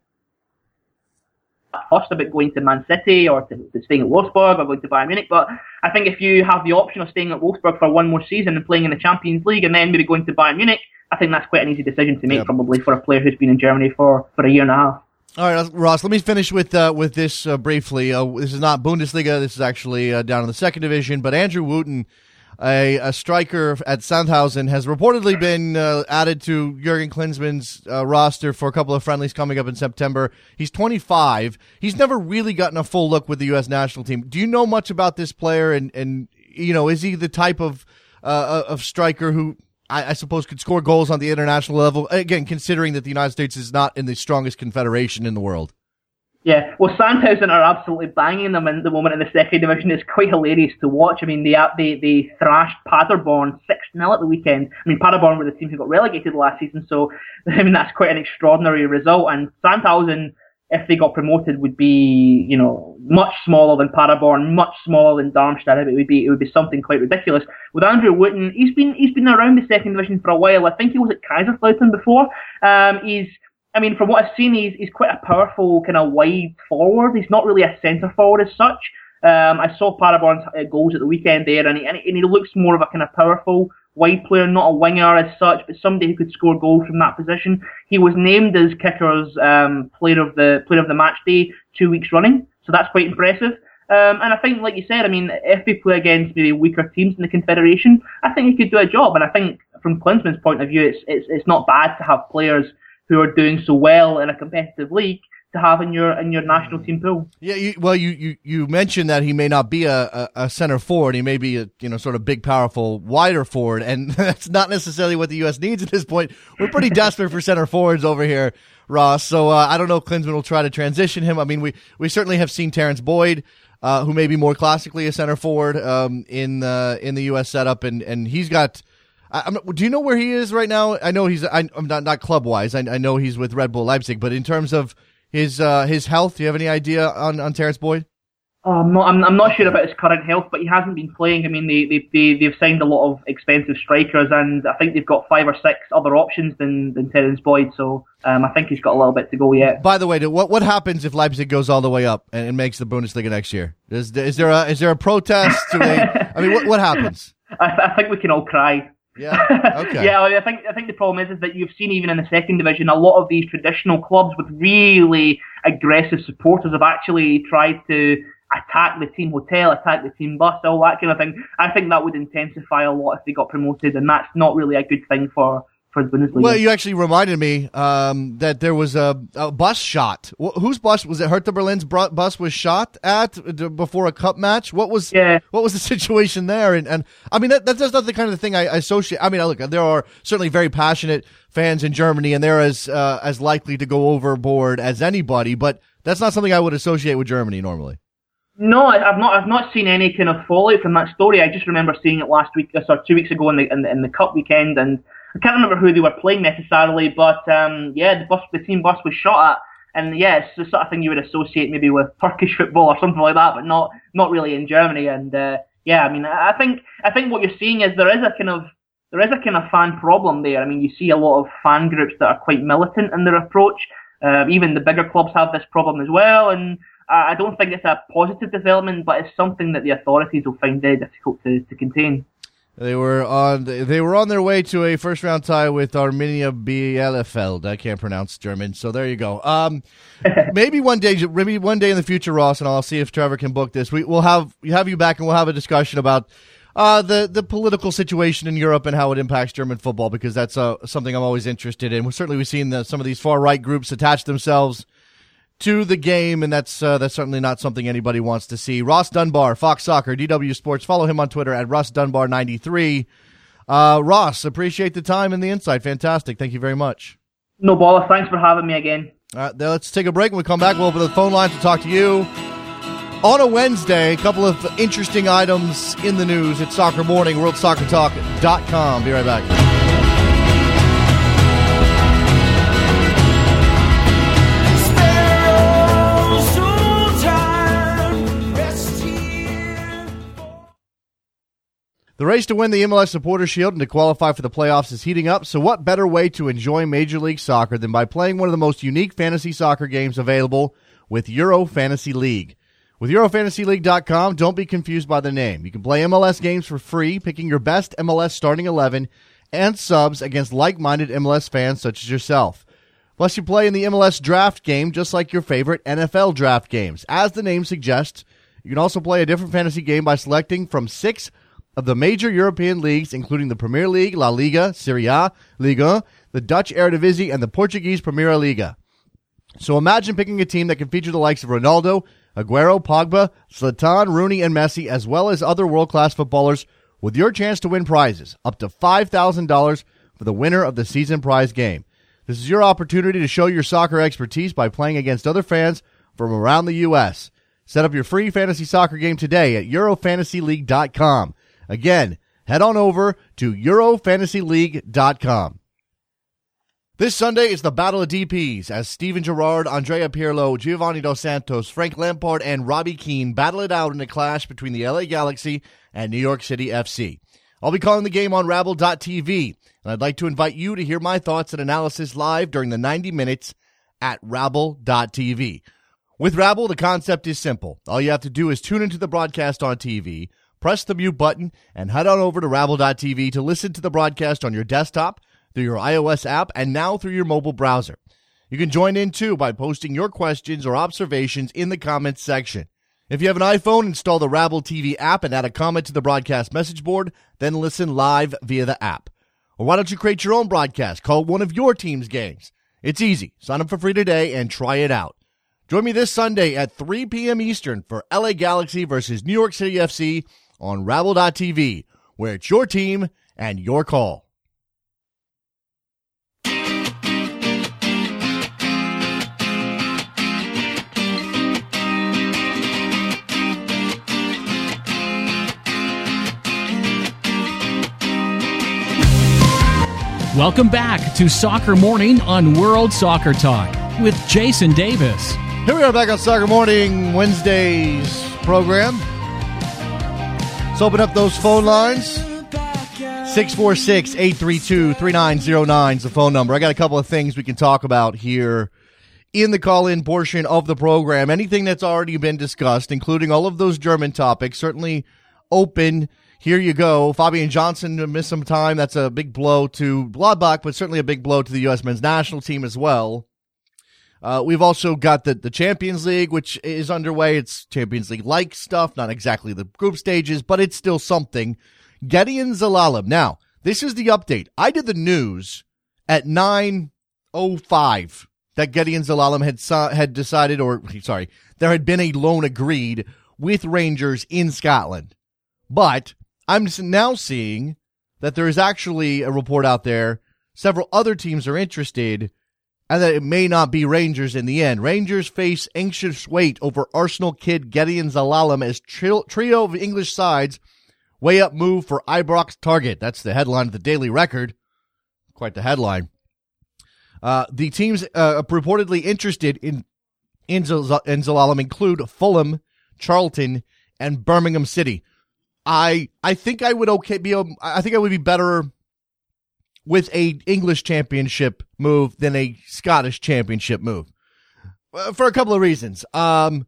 Speaker 3: fussed about going to Man City or to, to staying at Wolfsburg or going to Bayern Munich. But I think if you have the option of staying at Wolfsburg for one more season and playing in the Champions League and then maybe going to Bayern Munich, I think that's quite an easy decision to make, probably for a player who's been in Germany for, for a year and a half.
Speaker 2: All right, Ross. Let me finish with uh, with this uh, briefly. Uh, this is not Bundesliga. This is actually uh, down in the second division. But Andrew Wooten, a, a striker at Sandhausen, has reportedly been uh, added to Jurgen Klinsmann's uh, roster for a couple of friendlies coming up in September. He's 25. He's never really gotten a full look with the U.S. national team. Do you know much about this player? And and you know, is he the type of of striker who I, I, suppose could score goals on the international level. Again, considering that the United States is not in the strongest confederation in the world.
Speaker 3: Yeah, well, Sandhausen are absolutely banging them in the moment in the second division. It's quite hilarious to watch. I mean, they they they thrashed Paderborn six 0 at the weekend. I mean, Paderborn were the team who got relegated last season, so I mean that's quite an extraordinary result. And Sandhausen if they got promoted, would be you know much smaller than Paderborn, much smaller than Darmstadt. It would be it would be something quite ridiculous. With Andrew Wooten, he's been he's been around the second division for a while. I think he was at Kaiserslautern before. Um, he's I mean, from what I've seen, he's he's quite a powerful kind of wide forward. He's not really a centre forward as such. Um, I saw Paderborn's uh, goals at the weekend there, and he, and he looks more of a kind of powerful wide player, not a winger as such, but somebody who could score goals from that position. He was named as Kicker's um, player of the player of the match day two weeks running, so that's quite impressive. Um, and I think, like you said, I mean, if we play against maybe weaker teams in the Confederation, I think he could do a job. And I think, from Klinsmann's point of view, it's it's it's not bad to have players who are doing so well in a competitive league to have in your in your national team pool.
Speaker 2: Yeah, you, well, you, you you mentioned that he may not be a, a, a, center forward. He may be a you know sort of big, powerful, wider forward, and that's not necessarily what the U.S. needs at this point. We're pretty desperate for center forwards over here, Ross. So uh, I don't know if Klinsmann will try to transition him. I mean, we we certainly have seen Terrence Boyd. Uh, who may be more classically a center forward um, in the in the U.S. setup, and and he's got. I, do you know where he is right now? I know he's. I, am not not club wise. I, I know he's with Red Bull Leipzig, but in terms of his uh, his health? Do you have any idea on, on Terrence Boyd?
Speaker 3: Oh, I'm not. I'm, I'm not sure about his current health, but he hasn't been playing. I mean, they they they they've signed a lot of expensive strikers, and I think they've got five or six other options than than Terrence Boyd. So um, I think he's got a little bit to go yet.
Speaker 2: By the way, what what happens if Leipzig goes all the way up and, and makes the Bundesliga next year? Is is there a is there a protest? They, I mean, what what happens?
Speaker 3: I, I think we can all cry.
Speaker 2: Yeah. Okay.
Speaker 3: yeah, I think I think the problem is is that you've seen even in the second division a lot of these traditional clubs with really aggressive supporters have actually tried to attack the team hotel, attack the team bus, all that kind of thing. I think that would intensify a lot if they got promoted, and that's not really a good thing for Bundesliga.
Speaker 2: Well, you actually reminded me um, that there was a, a, bus shot. Whose bus was it? Hertha Berlin's bus was shot at before a cup match. What was
Speaker 3: yeah.
Speaker 2: what was the situation there? And, and I mean that, that's not the kind of thing I, I associate. I mean, look, there are certainly very passionate fans in Germany, and they're as uh, as likely to go overboard as anybody. But that's not something I would associate with Germany normally.
Speaker 3: No, I've not. I've not seen any kind of fallout from that story. I just remember seeing it last week, or two weeks ago in the in the, in the cup weekend, and I can't remember who they were playing necessarily, but um, yeah, the bus, the team bus was shot at, and yeah, it's the sort of thing you would associate maybe with Turkish football or something like that, but not not really in Germany. And uh, yeah, I mean, I think I think what you're seeing is there is a kind of there is a kind of fan problem there. I mean, you see a lot of fan groups that are quite militant in their approach. Uh, even the bigger clubs have this problem as well, and I don't think it's a positive development, but it's something that the authorities will find very difficult to, to contain.
Speaker 2: They were on. They were on their way to a first round tie with Arminia Bielefeld. I can't pronounce German, so there you go. Um, maybe one day, maybe one day in the future, Ross, and I'll see if Trevor can book this. We will have have you back, and we'll have a discussion about uh, the the political situation in Europe and how it impacts German football because that's uh, something I'm always interested in. Certainly, we've seen the, some of these far right groups attach themselves to the game, and that's uh, that's certainly not something anybody wants to see. Ross Dunbar, Fox Soccer, DW Sports. Follow him on Twitter at Ross Dunbar ninety three. Uh, Ross, appreciate the time and the insight. Fantastic. Thank you very much.
Speaker 3: No bother. Thanks for having me again.
Speaker 2: All right, let's take a break. When we come back, we'll open the phone line to talk to you. On a Wednesday, a couple of interesting items in the news. It's Soccer Morning, WorldSoccerTalk.com. Be right back. The race to win the MLS Supporter Shield and to qualify for the playoffs is heating up, so what better way to enjoy Major League Soccer than by playing one of the most unique fantasy soccer games available with Euro Fantasy League? With EuroFantasyLeague.com, don't be confused by the name. You can play MLS games for free, picking your best MLS starting 11 and subs against like-minded MLS fans such as yourself. Plus, you play in the MLS draft game just like your favorite NFL draft games. As the name suggests, you can also play a different fantasy game by selecting from six of the major European leagues, including the Premier League, La Liga, Serie A, Liga, the Dutch Eredivisie, and the Portuguese Primeira Liga. So imagine picking a team that can feature the likes of Ronaldo, Aguero, Pogba, Zlatan, Rooney, and Messi, as well as other world-class footballers, with your chance to win prizes, up to $5,000 for the winner of the season prize game. This is your opportunity to show your soccer expertise by playing against other fans from around the U.S. Set up your free fantasy soccer game today at EuroFantasyLeague.com. Again, head on over to EuroFantasyLeague.com. This Sunday is the Battle of DPs as Steven Gerrard, Andrea Pirlo, Giovanni Dos Santos, Frank Lampard, and Robbie Keane battle it out in a clash between the LA Galaxy and New York City FC. I'll be calling the game on Rabble.tv, and I'd like to invite you to hear my thoughts and analysis live during the 90 minutes at Rabble.tv. With Rabble, the concept is simple. All you have to do is tune into the broadcast on TV press the mute button, and head on over to Rabble.tv to listen to the broadcast on your desktop, through your iOS app, and now through your mobile browser. You can join in too by posting your questions or observations in the comments section. If you have an iPhone, install the Rabble TV app and add a comment to the broadcast message board, then listen live via the app. Or why don't you create your own broadcast? Call one of your team's games. It's easy. Sign up for free today and try it out. Join me this Sunday at 3 p.m. Eastern for LA Galaxy versus New York City FC on Rabble.tv, where it's your team and your call.
Speaker 1: Welcome back to Soccer Morning on World Soccer Talk with Jason Davis.
Speaker 2: Here we are back on Soccer Morning Wednesday's program. Let's open up those phone lines. 646 832 3909 is the phone number. I got a couple of things we can talk about here in the call in portion of the program. Anything that's already been discussed, including all of those German topics, certainly open. Here you go. Fabian Johnson missed some time. That's a big blow to Gladbach, but certainly a big blow to the U.S. men's national team as well. Uh, we've also got the, the Champions League, which is underway. It's Champions League like stuff, not exactly the group stages, but it's still something. Gedion Zelalem. Now, this is the update. I did the news at 9.05 that Gedion Zelalem had, had decided, or sorry, there had been a loan agreed with Rangers in Scotland. But I'm now seeing that there is actually a report out there. Several other teams are interested and that it may not be Rangers in the end. Rangers face anxious wait over Arsenal kid Gedion Zelalem as trio of English sides weigh up move for Ibrox target. That's the headline of the Daily Record. Quite the headline. Uh, the teams uh, reportedly interested in in, in Zelalem include Fulham, Charlton, and Birmingham City. I I think I would okay be I think I would be better with a English championship move than a Scottish championship move uh, for a couple of reasons. Um,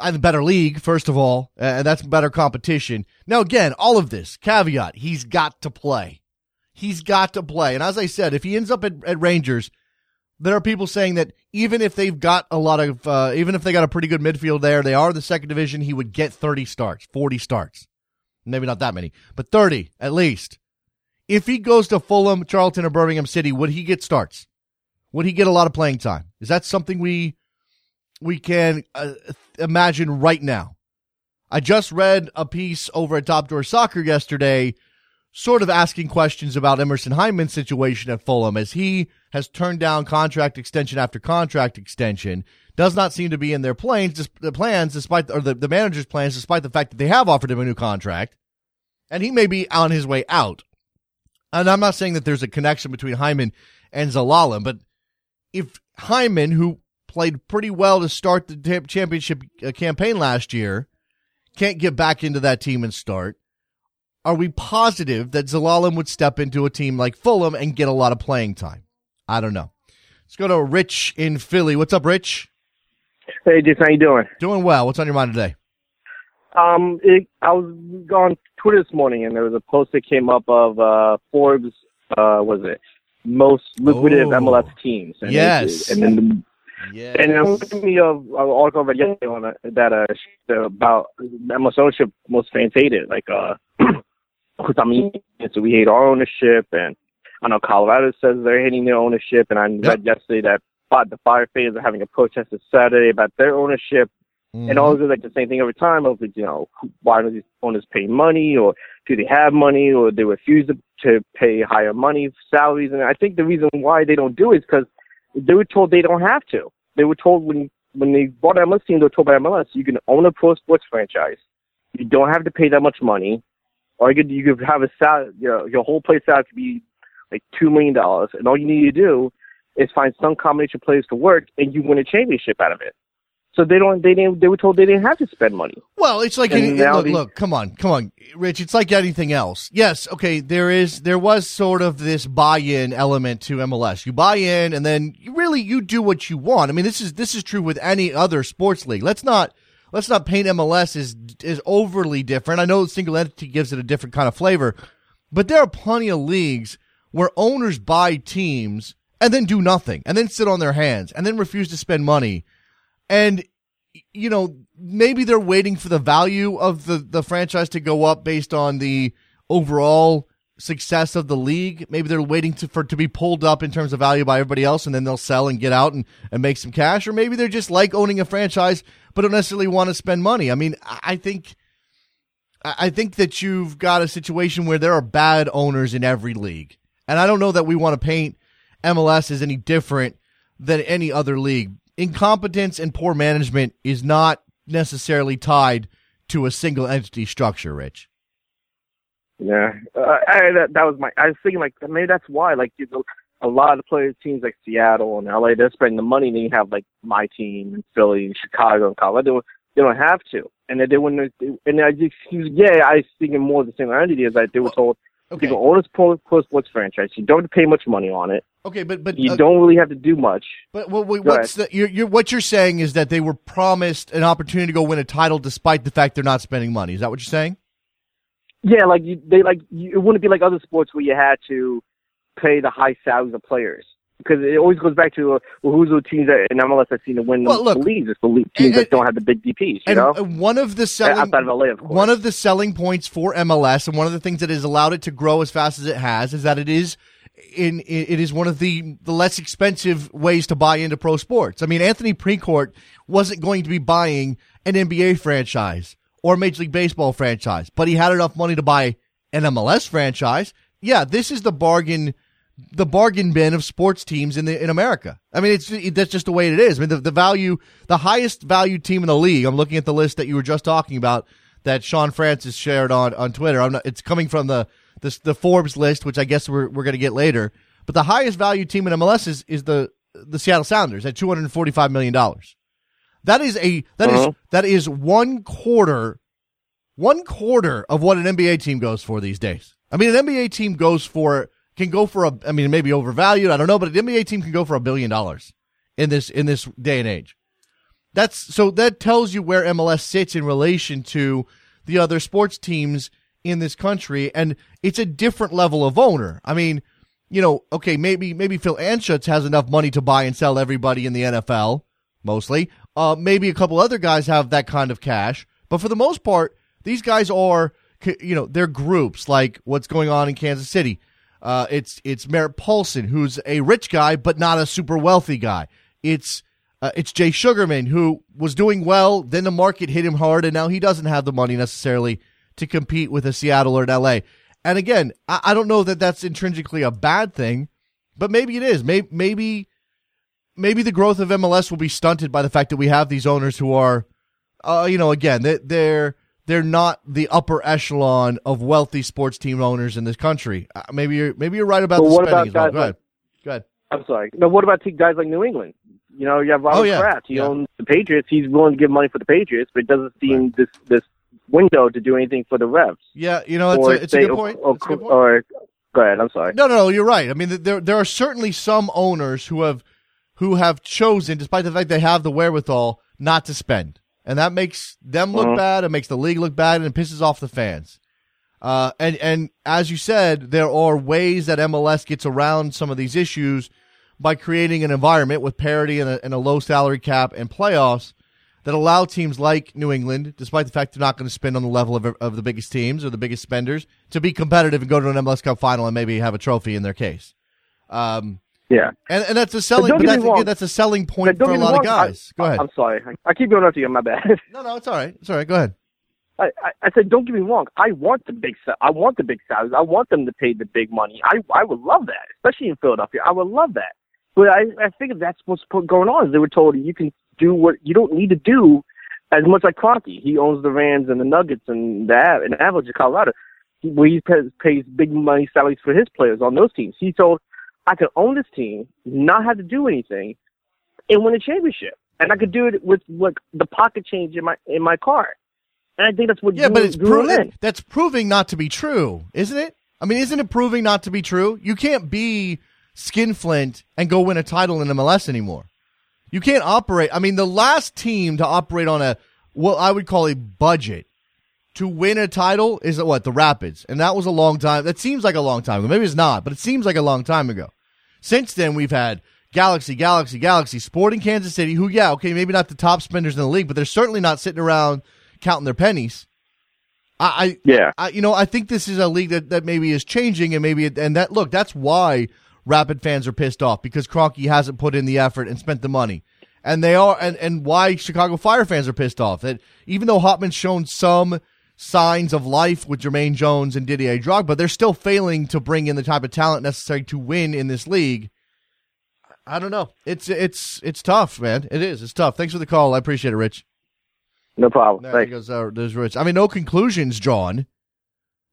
Speaker 2: I the better league, first of all, and that's better competition. Now, again, all of this caveat: he's got to play. He's got to play. And as I said, if he ends up at, at Rangers, there are people saying that even if they've got a lot of, uh, even if they got a pretty good midfield there, they are the second division, he would get 30 starts, 40 starts. Maybe not that many, but 30 at least. If he goes to Fulham, Charlton, or Birmingham City, would he get starts? Would he get a lot of playing time? Is that something we we can uh, imagine right now? I just read a piece over at Top Drawer Soccer yesterday sort of asking questions about Emerson Hyndman's situation at Fulham as he has turned down contract extension after contract extension. Does not seem to be in their plans, the plans, despite or the, the manager's plans, despite the fact that they have offered him a new contract, and he may be on his way out. And I'm not saying that there's a connection between Hyndman and Zelalem, but if Hyndman, who played pretty well to start the championship uh, campaign last year, can't get back into that team and start, are we positive that Zelalem would step into a team like Fulham and get a lot of playing time? I don't know. Let's go to Rich in Philly. What's up, Rich?
Speaker 4: Hey, Jason, how you doing?
Speaker 2: Doing well. What's on your mind today?
Speaker 4: Um, it, I was on Twitter this morning, and there was a post that came up of uh, Forbes. Uh, was it most lucrative oh, MLS teams?
Speaker 2: And yes.
Speaker 4: It, and then the, Yes. And it reminded me of an article I read yesterday on uh, that uh about MLS ownership most fans hated. Like uh because I mean, so we hate our ownership, and I know Colorado says they're hating their ownership, and I yep. read yesterday that the Fire fans are having a protest this Saturday about their ownership, mm-hmm. and always like the same thing every time of you know why do these owners pay money, or do they have money, or they refuse to, to pay higher money salaries, and I think the reason why they don't do it is because they were told they don't have to. They were told when when they bought MLS team, they were told by MLS you can own a pro sports franchise, you don't have to pay that much money or you could you could have a salary, you know, your whole play salary could be like two million dollars, and all you need to do is find some combination of players to work, and you win a championship out of it. So they don't. They didn't. They were told they didn't have to spend money.
Speaker 2: Well, it's like any, look, look. Come on, come on, Rich. It's like anything else. Yes, okay. There is. There was sort of this buy-in element to MLS. You buy in, and then you really you do what you want. I mean, this is this is true with any other sports league. Let's not let's not paint MLS as is overly different. I know single entity gives it a different kind of flavor, but there are plenty of leagues where owners buy teams and then do nothing and then sit on their hands and then refuse to spend money. And you know, maybe they're waiting for the value of the the franchise to go up based on the overall success of the league. Maybe they're waiting to, for to be pulled up in terms of value by everybody else, and then they'll sell and get out and, and make some cash. Or maybe they're just like owning a franchise, but don't necessarily want to spend money. I mean, I think I think that you've got a situation where there are bad owners in every league, and I don't know that we want to paint MLS as any different than any other league. Incompetence and poor management is not necessarily tied to a single entity structure, Rich.
Speaker 4: Yeah, uh, I, that, that was my. I was thinking like maybe that's why like you know, a lot of players teams like Seattle and LA they're spending the money. And then you have like my team and Philly and Chicago and Colorado. They don't, they have to, and then they wouldn't. And I just yeah, I was thinking more of the same entity is that they were told okay. you can own a sports franchise. You don't have to pay much money on it.
Speaker 2: Okay, but but
Speaker 4: you uh, don't really have to do much.
Speaker 2: But well, wait, what's the, you're, you're, what you're saying is that they were promised an opportunity to go win a title despite the fact they're not spending money. Is that what you're saying?
Speaker 4: Yeah, like you, they like you, it wouldn't be like other sports where you had to pay the high salaries of players because it always goes back to uh, well, who's the teams that in MLS I've seen to win well, the, look, leagues? It's the league, teams and, that don't have the big DPS. You know,
Speaker 2: one of the selling
Speaker 4: outside of LA, of course.
Speaker 2: one of the selling points for MLS, and one of the things that has allowed it to grow as fast as it has, is that it is. In, it is one of the, the less expensive ways to buy into pro sports. I mean, Anthony Precourt wasn't going to be buying an NBA franchise or Major League Baseball franchise, but he had enough money to buy an MLS franchise. Yeah, this is the bargain, the bargain bin of sports teams in the in America. I mean, it's it, that's just the way it is. I mean, the, the value, the highest value team in the league. I'm looking at the list that you were just talking about that Sean Francis shared on on Twitter. I'm not, it's coming from the the, the Forbes list, which I guess we're we're going to get later. But the highest value team in MLS is is the the Seattle Sounders at 245 million dollars. That is a that uh-huh. is that is one quarter one quarter of what an NBA team goes for these days. I mean, an NBA team goes for can go for a. I mean, maybe overvalued. I don't know, but an NBA team can go for a billion dollars in this in this day and age. That's so that tells you where MLS sits in relation to the other sports teams in this country, and it's a different level of owner. I mean, you know, okay, maybe maybe Phil Anschutz has enough money to buy and sell everybody in the NFL, mostly. Uh, maybe a couple other guys have that kind of cash, but for the most part, these guys are, you know, they're groups like what's going on in Kansas City. Uh, it's it's Merritt Paulson, who's a rich guy but not a super wealthy guy. It's uh, it's Jay Sugarman, who was doing well, then the market hit him hard, and now he doesn't have the money necessarily to compete with a Seattle or an LA. And again, I, I don't know that that's intrinsically a bad thing, but maybe it is. Maybe, maybe, maybe the growth of MLS will be stunted by the fact that we have these owners who are, uh, you know, again, they, they're they're not the upper echelon of wealthy sports team owners in this country. Uh, maybe you're maybe you're right about the
Speaker 4: what
Speaker 2: spending
Speaker 4: about
Speaker 2: as well. Go ahead. Go ahead.
Speaker 4: I'm sorry. No, what about guys like New England? You know, you have Robert
Speaker 2: Oh, yeah.
Speaker 4: Kraft. He
Speaker 2: Yeah.
Speaker 4: owns the Patriots. He's willing to give money for the Patriots, but it doesn't seem this this window to do anything for the Revs.
Speaker 2: Yeah, you know, it's
Speaker 4: or
Speaker 2: a, it's a good point.
Speaker 4: Or,
Speaker 2: It's a good point.
Speaker 4: or- go ahead. I'm sorry.
Speaker 2: No, no, no, you're right. I mean, there there are certainly some owners who have who have chosen, despite the fact they have the wherewithal, not to spend, and that makes them look
Speaker 4: Mhm.
Speaker 2: bad. It makes the league look bad, and it pisses off the fans. Uh, and and as you said, there are ways that MLS gets around some of these issues by creating an environment with parity and a, and a low salary cap and playoffs that allow teams like New England, despite the fact they're not going to spend on the level of, of the biggest teams or the biggest spenders, to be competitive and go to an MLS Cup final and maybe have a trophy in their case. Um,
Speaker 4: Yeah.
Speaker 2: and, and that's a selling. But that's, again, that's a selling point for a lot of
Speaker 4: wrong, I-
Speaker 2: guys. Go ahead.
Speaker 4: I'm sorry. I, I keep going after you. My bad.
Speaker 2: no, no, it's all right. It's all right. Go ahead.
Speaker 4: I, I, I said, don't get me wrong. I want the big, I want the big salaries. I want them to pay the big money. I, I would love that, especially in Philadelphia. I would love that. But I, I think that's what's going on. Is they were told you can do what you don't need to do as much like Kroenke. He owns the Rams and the Nuggets and the and Avalanche of Colorado, where he pays, pays big money salaries for his players on those teams. He told, I could own this team, not have to do anything, and win a championship. And I could do it with like the pocket change in my in my car. And I think that's what
Speaker 2: Yeah,
Speaker 4: drew,
Speaker 2: but it's proving that's proving not to be true, isn't it? I mean, isn't it proving not to be true? You can't be Skinflint and go win a title in MLS anymore. You can't operate. I mean, the last team to operate on a what I would call a budget to win a title is what the Rapids, and that was a long time. That seems like a long time ago. Maybe it's not, but it seems like a long time ago. Since then, we've had Galaxy, Galaxy, Galaxy, Sporting Kansas City, who, yeah, okay, maybe not the top spenders in the league, but they're certainly not sitting around counting their pennies. I, I
Speaker 4: Yeah.
Speaker 2: I, you know, I think this is a league that, that maybe is changing, and maybe it, and that look, that's why Rapid fans are pissed off because Kroenke hasn't put in the effort and spent the money, and they are, and and why Chicago Fire fans are pissed off that even though Hauptman's shown some signs of life with Jermaine Jones and Didier Drogba, but they're still failing to bring in the type of talent necessary to win in this league. I don't know. It's it's it's tough, man. It is. It's tough. Thanks for the call. I appreciate it, Rich.
Speaker 4: No problem.
Speaker 2: There
Speaker 4: Thanks.
Speaker 2: goes uh, there's Rich. I mean, no conclusions drawn,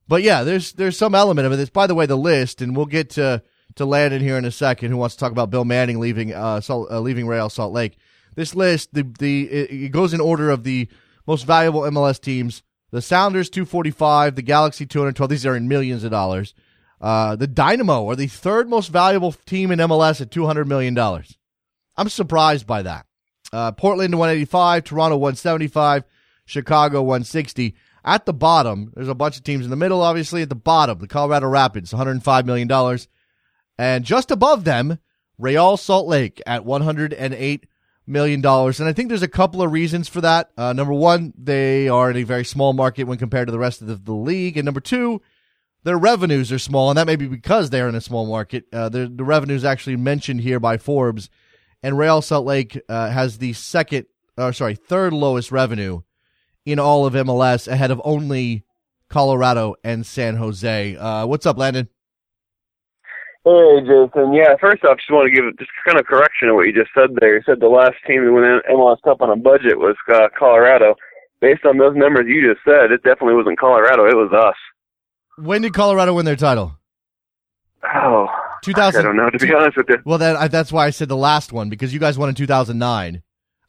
Speaker 2: but yeah, there's there's some element of it. It's by the way the list, and we'll get to to Landon here in a second, who wants to talk about Bill Manning leaving uh, Salt, uh leaving Real Salt Lake. This list, the the it, it goes in order of the most valuable MLS teams. The Sounders 245, the Galaxy 212. These are in millions of dollars. Uh, the Dynamo are the third most valuable team in MLS at 200 million dollars. I'm surprised by that. Uh, Portland 185, Toronto 175, Chicago 160. At the bottom, there's a bunch of teams in the middle, obviously. At the bottom, the Colorado Rapids, $105 million. And just above them, Real Salt Lake at $108 million. dollars. And I think there's a couple of reasons for that. Uh, number one, they are in a very small market when compared to the rest of the, the league. And number two, their revenues are small, and that may be because they're in a small market. Uh, the, the revenues actually mentioned here by Forbes, and Real Salt Lake uh, has the second, or sorry, third lowest revenue in all of MLS, ahead of only Colorado and San Jose. Uh, what's up, Landon?
Speaker 5: Hey, Jason. Yeah, first off, just want to give a just kind of correction to what you just said there. You said the last team win an MLS Cup on a budget was uh, Colorado. Based on those numbers you just said, it definitely wasn't Colorado. It was us.
Speaker 2: When did Colorado win their title?
Speaker 5: Oh,
Speaker 2: 2000.
Speaker 5: I don't know, to be honest with you.
Speaker 2: Well, that I, that's why I said the last one because you guys won in 2009.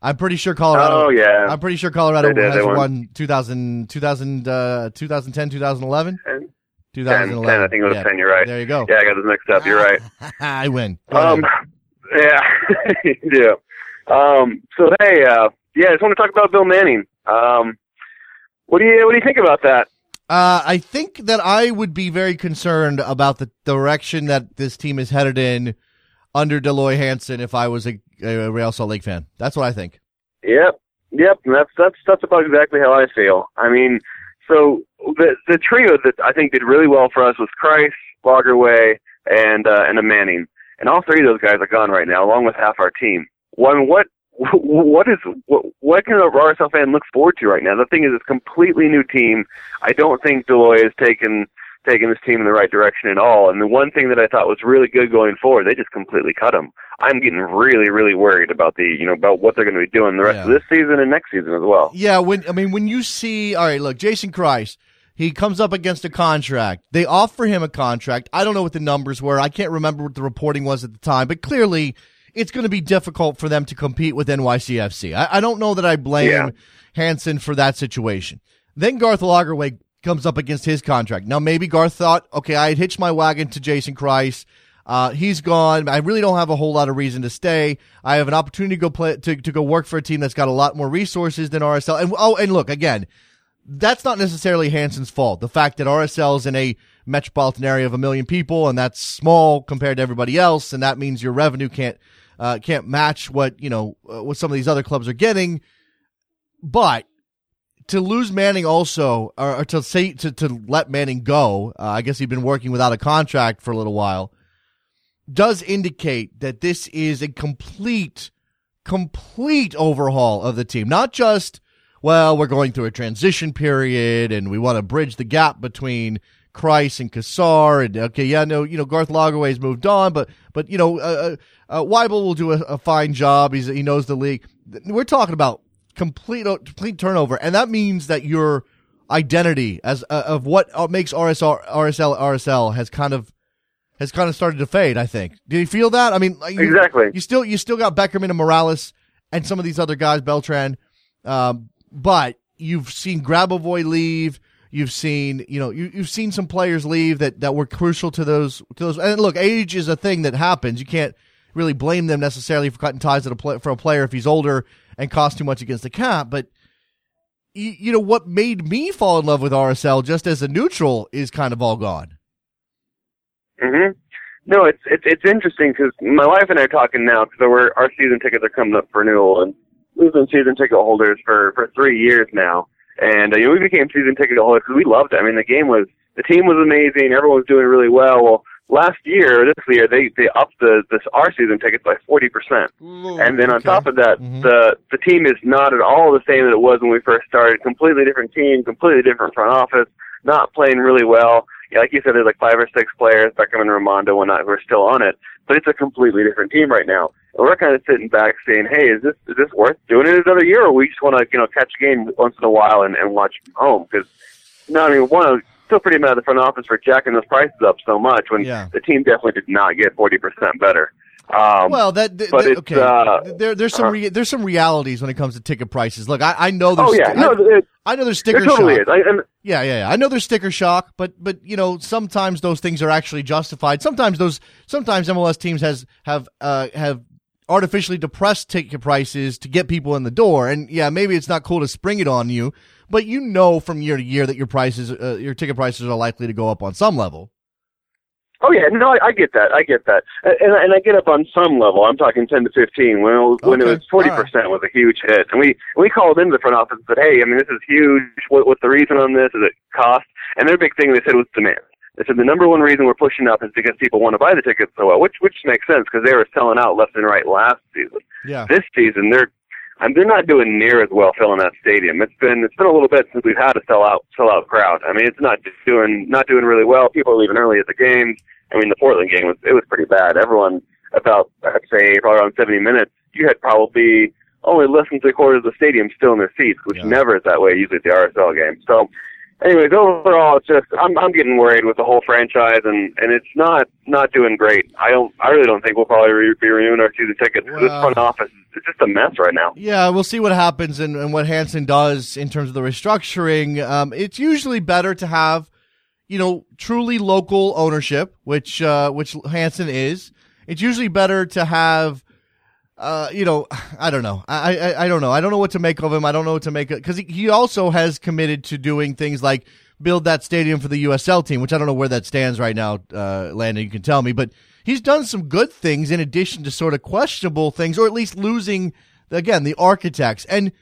Speaker 2: I'm pretty sure Colorado.
Speaker 5: Oh yeah.
Speaker 2: I'm pretty sure Colorado has
Speaker 5: won.
Speaker 2: won 2000, 2000, uh, 2010, 2011?
Speaker 5: 10, 10,
Speaker 2: 2011.
Speaker 5: I think it was
Speaker 2: yeah.
Speaker 5: 10, you're right.
Speaker 2: There you go.
Speaker 5: Yeah, I got this mixed up. You're right.
Speaker 2: I win.
Speaker 5: Um, yeah, yeah. Um, so hey, uh, yeah, I just want to talk about Bill Manning. Um, what do you what do you think about that?
Speaker 2: Uh, I think that I would be very concerned about the direction that this team is headed in under Dell Loy Hansen if I was a, a Real Salt Lake fan. That's what I think.
Speaker 5: Yep, yep. That's that's that's about exactly how I feel. I mean, so the the trio that I think did really well for us was Kreis, Lagerwey, and uh, and a Manning, and all three of those guys are gone right now, along with half our team. One, what what is what, what can a RSL fan look forward to right now? The thing is, it's a completely new team. I don't think Dell Loy has taken taken this team in the right direction at all. And the one thing that I thought was really good going forward, they just completely cut him. I'm getting really, really worried about the you know about what they're going to be doing the rest of this season and next season as well.
Speaker 2: Yeah, when I mean when you see all right, look, Jason Kreis, he comes up against a contract. They offer him a contract. I don't know what the numbers were. I can't remember what the reporting was at the time, but clearly it's going to be difficult for them to compete with NYCFC. I, I don't know that I blame
Speaker 5: Yeah.
Speaker 2: Hansen for that situation. Then Garth Lagerwey comes up against his contract. Now maybe Garth thought, okay, I had hitched my wagon to Jason Kreis. Uh, he's gone. I really don't have a whole lot of reason to stay. I have an opportunity to go play to, to go work for a team that's got a lot more resources than RSL. And oh, and look again, that's not necessarily Hansen's fault. The fact that RSL is in a metropolitan area of a million people and that's small compared to everybody else, and that means your revenue can't uh, can't match what you know uh, what some of these other clubs are getting. But to lose Manning also, or, or to say to, to let Manning go, uh, I guess he'd been working without a contract for a little while, does indicate that this is a complete, complete overhaul of the team. Not just, well, we're going through a transition period and we want to bridge the gap between Kreis and Cassar and okay, yeah, no, you know, Garth Lagerwey's moved on, but but you know, uh, uh, uh, Waibel will do a, a fine job. He's he knows the league. We're talking about complete complete turnover, and that means that your identity as uh, of what makes RSL RSL RSL has kind of has kind of started to fade. I think. Do you feel that? I mean, you,
Speaker 5: Exactly.
Speaker 2: You still you still got Beckerman and Morales and some of these other guys, Beltran, um, but you've seen Grabavoy leave. You've seen, you know, you, you've seen some players leave that, that were crucial to those, to those. And look, age is a thing that happens. You can't really blame them necessarily for cutting ties at a play, for a player if he's older and cost too much against the cap. But you, you know what made me fall in love with RSL just as a neutral is kind of all gone.
Speaker 5: hmm No, it's it's it's interesting because my wife and I are talking now because we're our season tickets are coming up for renewal, and we've been season ticket holders for for three years now, and uh, you know, we became season ticket holders because we loved it. I mean, the game was the team was amazing, everyone was doing really well. Well, last year, this year, they they upped the this our season tickets by forty percent. And then on
Speaker 2: Okay.
Speaker 5: top of that,
Speaker 2: Mhm.
Speaker 5: the the team is not at all the same that it was when we first started. Completely different team, completely different front office, not playing really well. Yeah, like you said, there's like five or six players, Beckham and Rimando, and not who are still on it. But it's a completely different team right now. And we're kind of sitting back saying, "Hey, is this is this worth doing it another year, or we just want to you know catch a game once in a while and, and watch from home?" Because no, I mean, one, I was still pretty mad at the front office for jacking those prices up so much when
Speaker 2: Yeah.
Speaker 5: the team definitely did not get forty percent better. Um,
Speaker 2: Well, that th-
Speaker 5: but
Speaker 2: th- okay.
Speaker 5: uh,
Speaker 2: there, there's some
Speaker 5: uh-huh.
Speaker 2: re- there's some realities when it comes to ticket prices. Look, I, I know there's
Speaker 5: oh yeah, no,
Speaker 2: I,
Speaker 5: it,
Speaker 2: I know there's
Speaker 5: there
Speaker 2: sticker
Speaker 5: totally
Speaker 2: shock.
Speaker 5: is. I, and
Speaker 2: Yeah, yeah, yeah. I know there's sticker shock, but but you know sometimes those things are actually justified. Sometimes those sometimes MLS teams has have uh have artificially depressed ticket prices to get people in the door. And yeah, maybe it's not cool to spring it on you, but you know from year to year that your prices uh, your ticket prices are likely to go up on some level.
Speaker 5: Oh yeah, no, I, I get that. I get that, and and I get up on some level. I'm talking ten to fifteen. When it was, when it was forty percent was a huge hit, and we we called into the front office and said, "Hey, I mean, this is huge. What, what's the reason on this? Is it cost?" And their big thing they said was demand. They said the number one reason we're pushing up is because people want to buy the tickets so well, which which makes sense because they were selling out left and right last season.
Speaker 2: Yeah.
Speaker 5: This season, they're um, they're not doing near as well filling that stadium. It's been it's been a little bit since we've had a sell out sell out crowd. I mean, it's not just doing not doing really well. People are leaving early at the games. I mean, the Portland game was it was pretty bad. Everyone about I'd say probably around 70 minutes. You had probably only less than three quarters of the stadium still in their seats, which
Speaker 2: Yeah.
Speaker 5: never is that way usually at the RSL game. So anyways, overall, it's just I'm I'm getting worried with the whole franchise, and and it's not not doing great. I don't I really don't think we'll probably re- be renewing our season tickets. Well, this front office it's just a mess right now.
Speaker 2: Yeah, we'll see what happens and, and what Hansen does in terms of the restructuring. Um, it's usually better to have, you know, truly local ownership, which uh, which Hansen is. It's usually better to have uh, you know, I don't know. I, I, I don't know. I don't know what to make of him. I don't know what to make of because he, he also has committed to doing things like build that stadium for the USL team, which I don't know where that stands right now. Uh, Landon, you can tell me, but he's done some good things in addition to sort of questionable things, or at least losing again the architects. And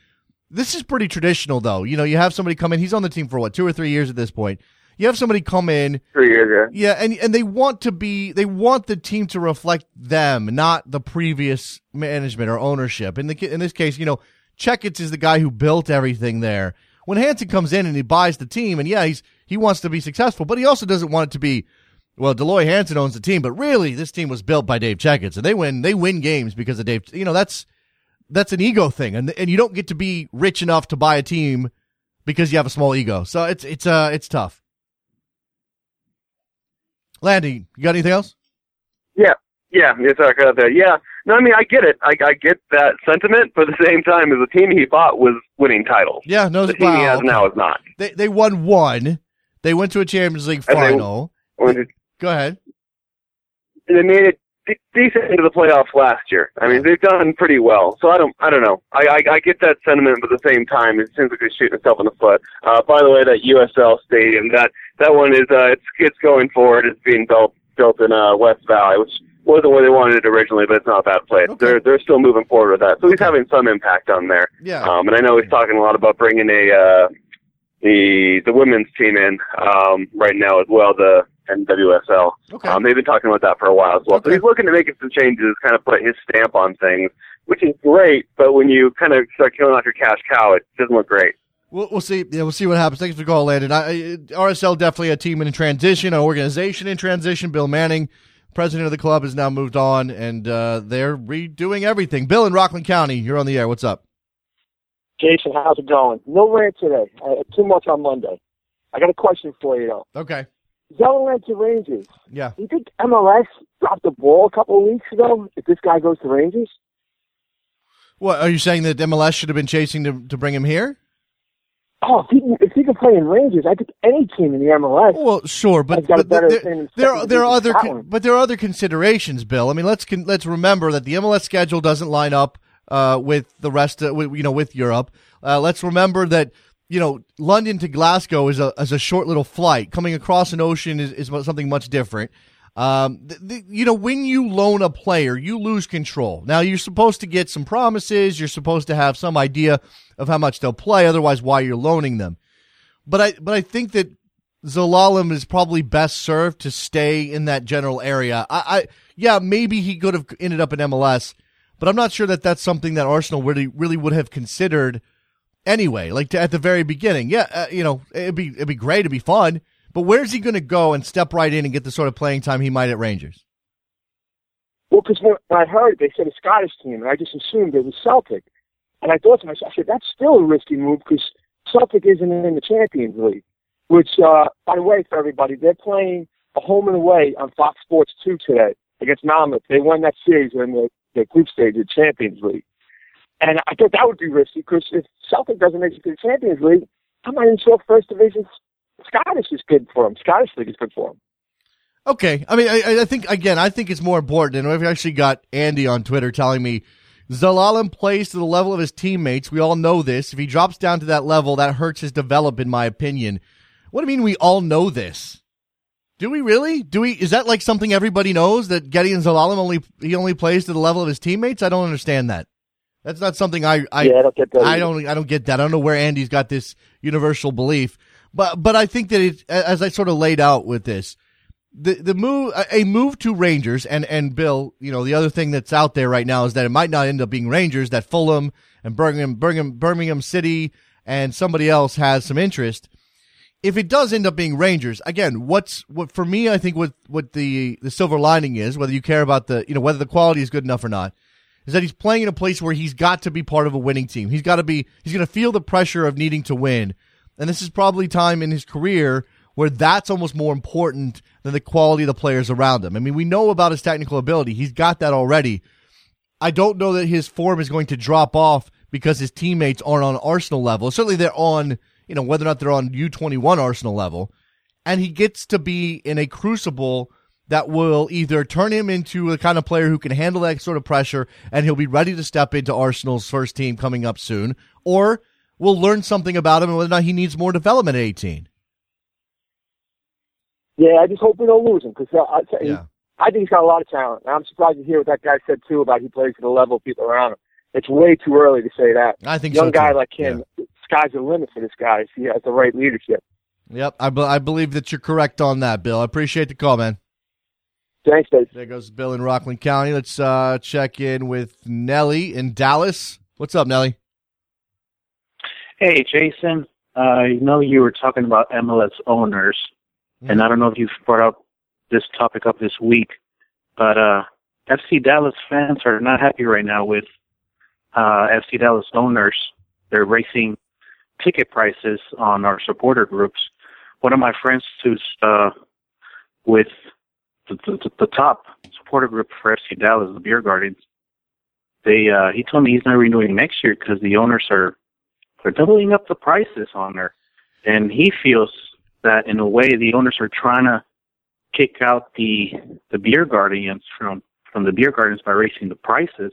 Speaker 2: this is pretty traditional, though. You know, you have somebody come in. He's on the team for what two or three years at this point you have somebody come in
Speaker 5: three years,
Speaker 2: yeah. yeah, and and they want to be they want the team to reflect them, not the previous management or ownership. In the in this case, you know, Checketts is the guy who built everything there. When Hansen comes in and he buys the team, and yeah, he's he wants to be successful, but he also doesn't want it to be. Well, Dell Loy Hansen owns the team, but really, this team was built by Dave Checketts, and they win. They win games because of Dave. You know, that's that's an ego thing, and and you don't get to be rich enough to buy a team because you have a small ego. So it's it's uh it's tough. Landy, you got anything else?
Speaker 5: Yeah, yeah, it's I got that. Yeah, no, I mean I get it. I, I get that sentiment, but at the same time, as the team he bought was winning titles.
Speaker 2: Yeah, no,
Speaker 5: the team he has okay. now is not.
Speaker 2: They they won one. They went to a Champions League final.
Speaker 5: They,
Speaker 2: Go ahead.
Speaker 5: They made it decent into the playoffs last year. I mean, they've done pretty well. So I don't, I don't know. I, I, I get that sentiment, but at the same time, it seems like they're shooting itself in the foot. Uh, by the way, that USL Stadium, that that one is, uh, it's it's going forward. It's being built built in uh, West Valley, which wasn't where they wanted it originally, but it's not a bad place. Okay. They're they're still moving forward with that. So he's having some impact on there.
Speaker 2: Yeah.
Speaker 5: Um, and I know he's talking a lot about bringing a uh, the the women's team in um, right now as well. The NWSL.
Speaker 2: Okay.
Speaker 5: Um, they've been talking about that for a while as well. Okay. So he's looking to make some changes, kind of put his stamp on things, which is great. But when you kind of start killing off your cash cow, it doesn't look great.
Speaker 2: We'll, we'll see. Yeah, we'll see what happens. Thanks for the call, Landon. I, RSL definitely a team in transition, an organization in transition. Bill Manning, president of the club, has now moved on, and uh, they're redoing everything. Bill in Rockland County, you're on the air. What's up?
Speaker 6: Jason, how's it going? No rant today. Uh, too much on Monday. I got a question for you though.
Speaker 2: Okay.
Speaker 6: Zelalem to Rangers.
Speaker 2: Yeah.
Speaker 6: Do you think MLS dropped the ball a couple of weeks ago if this guy goes to Rangers?
Speaker 2: What are you saying that MLS should have been chasing to to bring him here?
Speaker 6: Oh, if he, can, if he can play in Rangers, I think any team in the MLS.
Speaker 2: Well, sure, but, but there, there, there, there are other con- but there are other considerations, Bill. I mean, let's con- let's remember that the MLS schedule doesn't line up uh, with the rest of you know with Europe. Uh, let's remember that you know, London to Glasgow is a is a short little flight. Coming across an ocean is, is something much different. Um, you know, when you loan a player, you lose control. Now you're supposed to get some promises. You're supposed to have some idea of how much they'll play. Otherwise, why you're loaning them? But I but I think that Zelalem is probably best served to stay in that general area. I, I yeah, maybe he could have ended up in MLS, but I'm not sure that that's something that Arsenal really really would have considered anyway, like to, at the very beginning. Yeah, uh, you know, it'd be it'd be great, it'd be fun, but where's he going to go and step right in and get the sort of playing time he might at Rangers?
Speaker 6: Well, because when I heard they said a Scottish team, and I just assumed it was Celtic, and I thought to myself, I said that's still a risky move because Celtic isn't in the Champions League. Which, uh, by the way, for everybody, they're playing a home and away on Fox Sports two today against Malmö. They won that series in the, the group stage of the Champions League. And I thought that would be risky because if Celtic doesn't make it to the Champions League, I'm not even sure First Division Scottish is good for him. Scottish League is good for him.
Speaker 2: Okay, I mean, I, I think again, I think it's more important, and we've actually got Andy on Twitter telling me Zelalem plays to the level of his teammates. We all know this. If he drops down to that level, that hurts his development, in my opinion. What do you mean we all know this? Do we really? Do we? Is that like something everybody knows that Gedion Zelalem only he only plays to the level of his teammates? I don't understand that. That's not something I I,
Speaker 6: yeah, I don't get that.
Speaker 2: I don't I don't get that. I don't know where Andy's got this universal belief, but but I think that it as I sort of laid out with this, the the move a move to Rangers and and Bill, you know, the other thing that's out there right now is that it might not end up being Rangers. That Fulham and Birmingham Birmingham Birmingham City and somebody else has some interest. If it does end up being Rangers, again, what's what for me? I think what what the the silver lining is, whether you care about the you know whether the quality is good enough or not is that he's playing in a place where he's got to be part of a winning team. He's got to be, he's going to feel the pressure of needing to win. And this is probably time in his career where that's almost more important than the quality of the players around him. I mean, we know about his technical ability. He's got that already. I don't know that his form is going to drop off because his teammates aren't on Arsenal level. Certainly they're on, you know, whether or not they're on U21 Arsenal level. And he gets to be in a crucible that will either turn him into the kind of player who can handle that sort of pressure and he'll be ready to step into Arsenal's first team coming up soon, or we'll learn something about him and whether or not he needs more development at 18.
Speaker 6: Yeah, I just hope we don't lose him because uh, I,
Speaker 2: Yeah.
Speaker 6: I think he's got a lot of talent. And I'm surprised to hear what that guy said too about he plays to the level of people around him. It's way too early to say that.
Speaker 2: I think
Speaker 6: young
Speaker 2: so,
Speaker 6: guy
Speaker 2: too.
Speaker 6: like him, sky's the limit for this guy if he has the right leadership.
Speaker 2: Yep, I, be- I believe that you're correct on that, Bill. I appreciate the call, man.
Speaker 6: Thanks, Dave.
Speaker 2: There goes Bill in Rockland County. Let's uh, check in with Nellie in Dallas. What's up, Nellie?
Speaker 7: Hey, Jason. Uh, I know you were talking about MLS owners, and I don't know if you've brought up this topic up this week, but uh, FC Dallas fans are not happy right now with uh, FC Dallas owners. They're raising ticket prices on our supporter groups. One of my friends who's uh, with the, the, the top supporter group for FC Dallas, the Beer Guardians, they uh, he told me he's not renewing next year because the owners are they're doubling up the prices on there. And he feels that in a way the owners are trying to kick out the the beer guardians from from the beer gardens by raising the prices.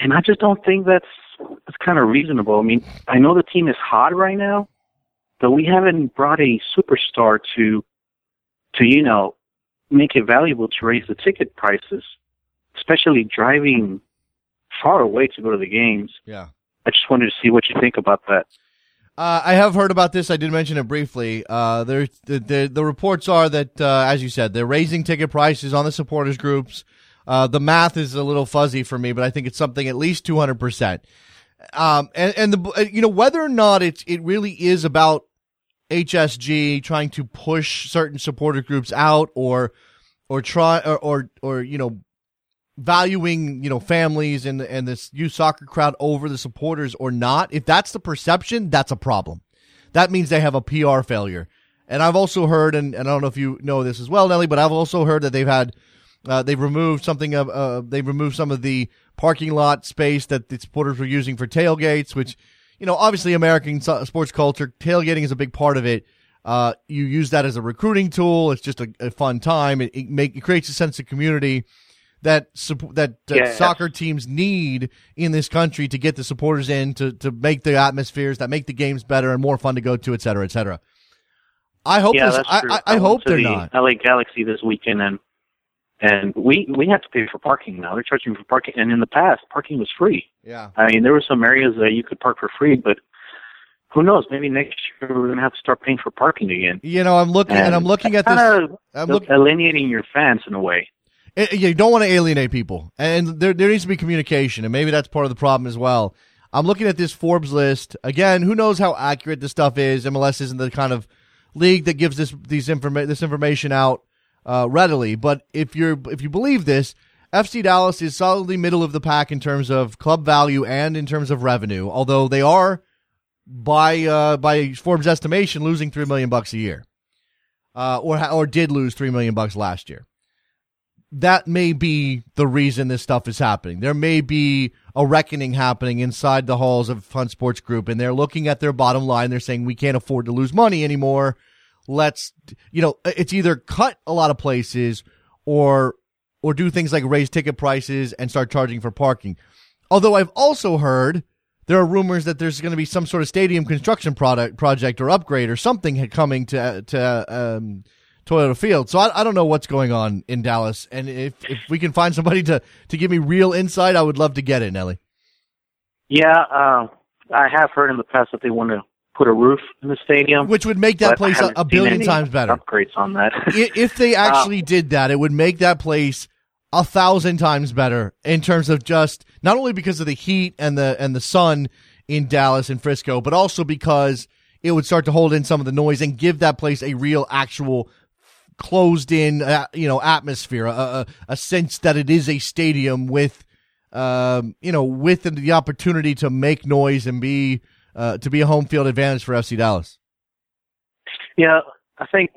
Speaker 7: And I just don't think that's that's kind of reasonable. I mean, I know the team is hot right now, but we haven't brought a superstar to to you know make it valuable to raise the ticket prices, especially driving far away to go to the games.
Speaker 2: Yeah.
Speaker 7: I just wanted to see what you think about that.
Speaker 2: Uh, I have heard about this. I did mention it briefly. Uh, there, the, the the reports are that, uh, as you said, they're raising ticket prices on the supporters groups. Uh, the math is a little fuzzy for me, but I think it's something at least two hundred percent. Um, and and the you know whether or not it's it really is about HSG trying to push certain supporter groups out or or try or or, or you know valuing you know families and and this youth soccer crowd over the supporters or not if that's the perception that's a problem. That means they have a pr failure. And i've also heard and, and i don't know if you know this as well nelly but i've also heard that they've had uh, they've removed something of uh, they've removed some of the parking lot space that the supporters were using for tailgates which you know obviously american sports culture tailgating is a big part of it. Uh, you use that as a recruiting tool. It's just a, a fun time. It, it, make, it creates a sense of community that that, that
Speaker 7: Yes.
Speaker 2: soccer teams need in this country to get the supporters in to to make the atmospheres that make the games better and more fun to go to, et cetera, et cetera. I hope
Speaker 7: yeah,
Speaker 2: this, I,
Speaker 7: true.
Speaker 2: I, I hope they're
Speaker 7: the
Speaker 2: not.
Speaker 7: LA Galaxy this weekend, and and we we have to pay for parking now. They're charging for parking, and in the past, parking was free.
Speaker 2: Yeah.
Speaker 7: I mean, there were some areas that you could park for free, but who knows? Maybe next year we're going to have to start paying for parking again.
Speaker 2: You know, I'm looking and, I'm looking at this. I'm look,
Speaker 7: alienating your fans in a way.
Speaker 2: Eh, you don't want to alienate people, and there there needs to be communication, and maybe that's part of the problem as well. I'm looking at this Forbes list again. Who knows how accurate this stuff is? MLS isn't the kind of league that gives this these informa- this information out uh, readily. But if you're if you believe this, FC Dallas is solidly middle of the pack in terms of club value and in terms of revenue. Although they are by uh, by Forbes estimation losing three million bucks a year, uh, or or did lose three million bucks last year that may be the reason this stuff is happening. There may be a reckoning happening inside the halls of Hunt Sports Group, and they're looking at their bottom line. They're saying we can't afford to lose money anymore. Let's, you know, it's either cut a lot of places or or do things like raise ticket prices and start charging for parking. Although I've also heard there are rumors that there's going to be some sort of stadium construction product project or upgrade or something coming to to um, Toyota Field. So I, I don't know what's going on in Dallas, and if if we can find somebody to to give me real insight, I would love to get it, Nelly.
Speaker 7: Yeah, uh, I have heard in the past that they want to put a roof in the stadium,
Speaker 2: which would make that place a, a billion times better.
Speaker 7: Upgrades on that.
Speaker 2: If they actually did that, it would make that place a thousand times better in terms of just not only because of the heat and the and the sun in Dallas and Frisco, but also because it would start to hold in some of the noise and give that place a real, actual closed in, uh, you know, atmosphere, a, a, a sense that it is a stadium with, um, you know, with the opportunity to make noise and be uh, to be a home field advantage for FC Dallas.
Speaker 7: Yeah, I think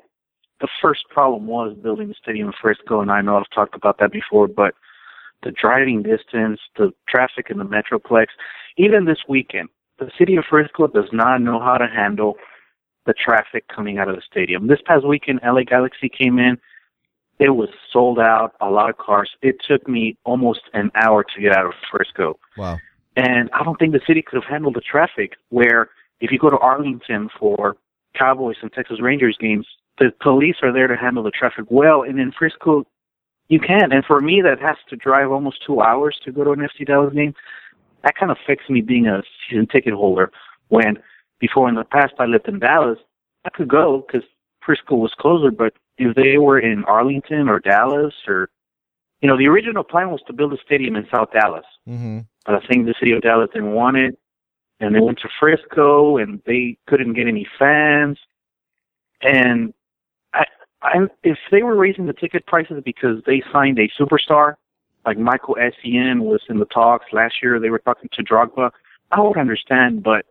Speaker 7: the first problem was building the stadium in Frisco, and I know I've talked about that before, but the driving distance, the traffic in the Metroplex, even this weekend, the city of Frisco does not know how to handle the traffic coming out of the stadium. This past weekend, LA Galaxy came in. It was sold out, a lot of cars. It took me almost an hour to get out of Frisco.
Speaker 2: Wow.
Speaker 7: And I don't think the city could have handled the traffic where if you go to Arlington for Cowboys and Texas Rangers games, the police are there to handle the traffic well. And in Frisco, you can't. And for me, that has to drive almost two hours to go to an FC Dallas game. That kind of affects me being a season ticket holder when before in the past I lived in Dallas, I could go because Frisco was closer, but if they were in Arlington or Dallas or, you know, the original plan was to build a stadium in South Dallas.
Speaker 2: Mm-hmm.
Speaker 7: But I think the city of Dallas didn't want it. And they went to Frisco and they couldn't get any fans. And I, I, if they were raising the ticket prices because they signed a superstar, like Michael Essien was in the talks last year, they were talking to Drogba, I would understand, but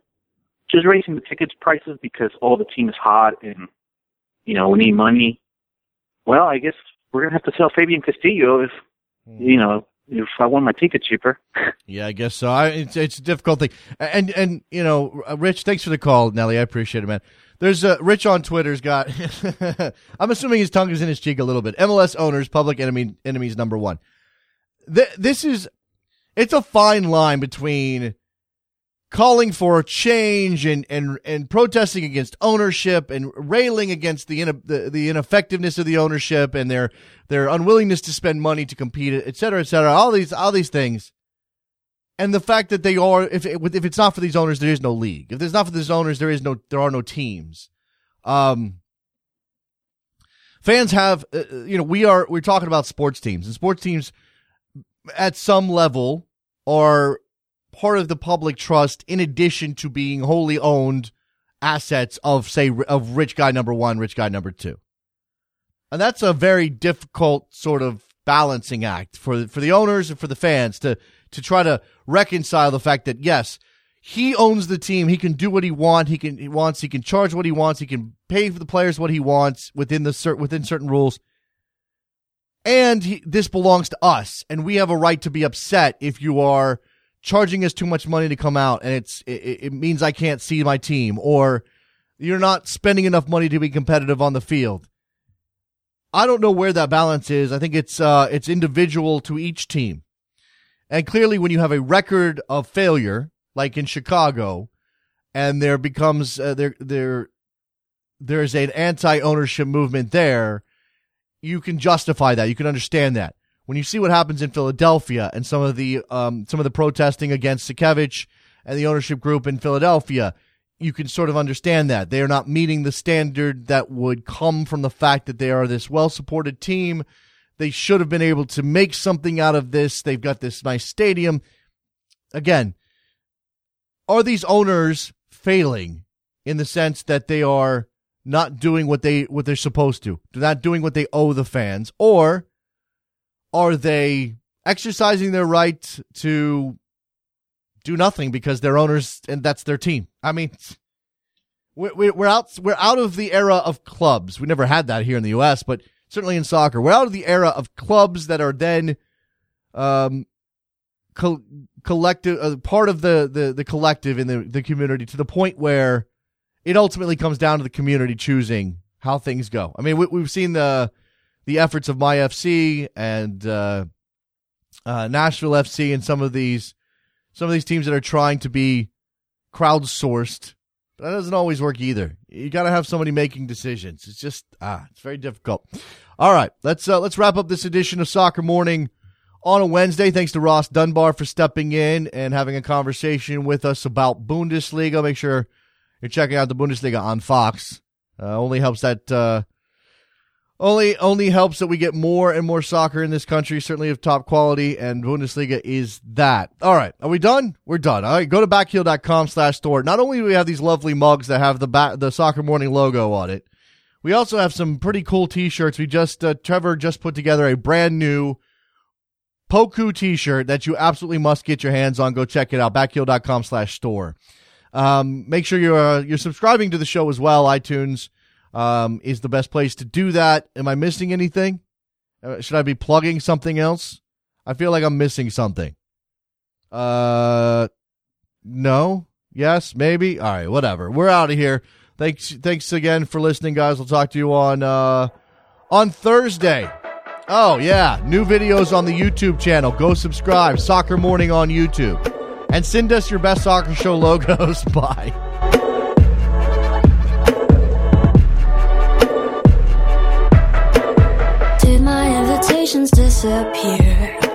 Speaker 7: just raising the tickets prices because all the team is hot and you know we need money. Well, I guess we're gonna have to sell Fabian Castillo if you know if I want my ticket cheaper.
Speaker 2: Yeah, I guess so. I, it's it's a difficult thing, and and you know, uh, Rich, thanks for the call, Nelly. I appreciate it, man. There's uh, Rich on Twitter's got. I'm assuming his tongue is in his cheek a little bit. MLS owners, public enemy enemies number one. Th- this is, it's a fine line between calling for change and, and, and protesting against ownership and railing against the, the, the ineffectiveness of the ownership and their, their unwillingness to spend money to compete, et cetera, et cetera. All these, all these things. And the fact that they are, if, if it's not for these owners, there is no league. If there's not for these owners, there is no, there are no teams. Um, fans have, uh, you know, we are, we're talking about sports teams and sports teams at some level are part of the public trust in addition to being wholly owned assets of say of rich guy number 1 rich guy number 2 and that's a very difficult sort of balancing act for for the owners and for the fans to to try to reconcile the fact that yes he owns the team. He can do what he want. He can he wants he can charge what he wants. He can pay for the players what he wants within the cert, within certain rules. And he, this belongs to us. And we have a right to be upset if you are charging us too much money to come out and it's it, it, means I can't see my team or you're not spending enough money to be competitive on the field. I don't know where that balance is. I think it's uh it's individual to each team. And clearly when you have a record of failure like in Chicago and there becomes uh, there there there's an anti-ownership movement there, you can justify that. You can understand that when you see what happens in Philadelphia and some of the um, some of the protesting against Sakiewicz and the ownership group in Philadelphia, you can sort of understand that they are not meeting the standard that would come from the fact that they are this well supported team. They should have been able to make something out of this. They've got this nice stadium. Again, are these owners failing in the sense that they are not doing what they what they're supposed to? They're not doing what they owe the fans, or are they exercising their right to do nothing because they're owners and that's their team? I mean, we're out we're out of the era of clubs. We never had that here in the U.S., but certainly in soccer, we're out of the era of clubs that are then um, co- collective uh, part of the, the the collective in the the community to the point where it ultimately comes down to the community choosing how things go. I mean, we, we've seen the the efforts of my FC and uh, uh, Nashville FC and some of these some of these teams that are trying to be crowdsourced. But that doesn't always work either. You got to have somebody making decisions. It's just ah, it's very difficult. All right, let's uh, let's wrap up this edition of Soccer Morning on a Wednesday. Thanks to Ross Dunbar for stepping in and having a conversation with us about Bundesliga. Make sure you're checking out the Bundesliga on Fox. Uh, only helps that uh, only only helps that we get more and more soccer in this country, certainly of top quality, and Bundesliga is that. All right, are we done? We're done. All right, go to backheel.com slash store. Not only do we have these lovely mugs that have the back, the soccer morning logo on it, we also have some pretty cool t-shirts. We just uh, Trevor just put together a brand new Poku t-shirt that you absolutely must get your hands on. Go check it out. Backheel.com slash store. Um, make sure you're uh, you're subscribing to the show as well. iTunes um, is the best place to do that. Am I missing anything? Uh, should I be plugging something else? I feel like I'm missing something. Uh, no. Yes, maybe. All right, whatever. We're out of here. Thanks, thanks again for listening, guys. We'll talk to you on uh, on Thursday. Oh yeah, new videos on the YouTube channel. Go subscribe. Soccer Morning on YouTube, and send us your best soccer show logos. Bye.
Speaker 8: Invitations disappear?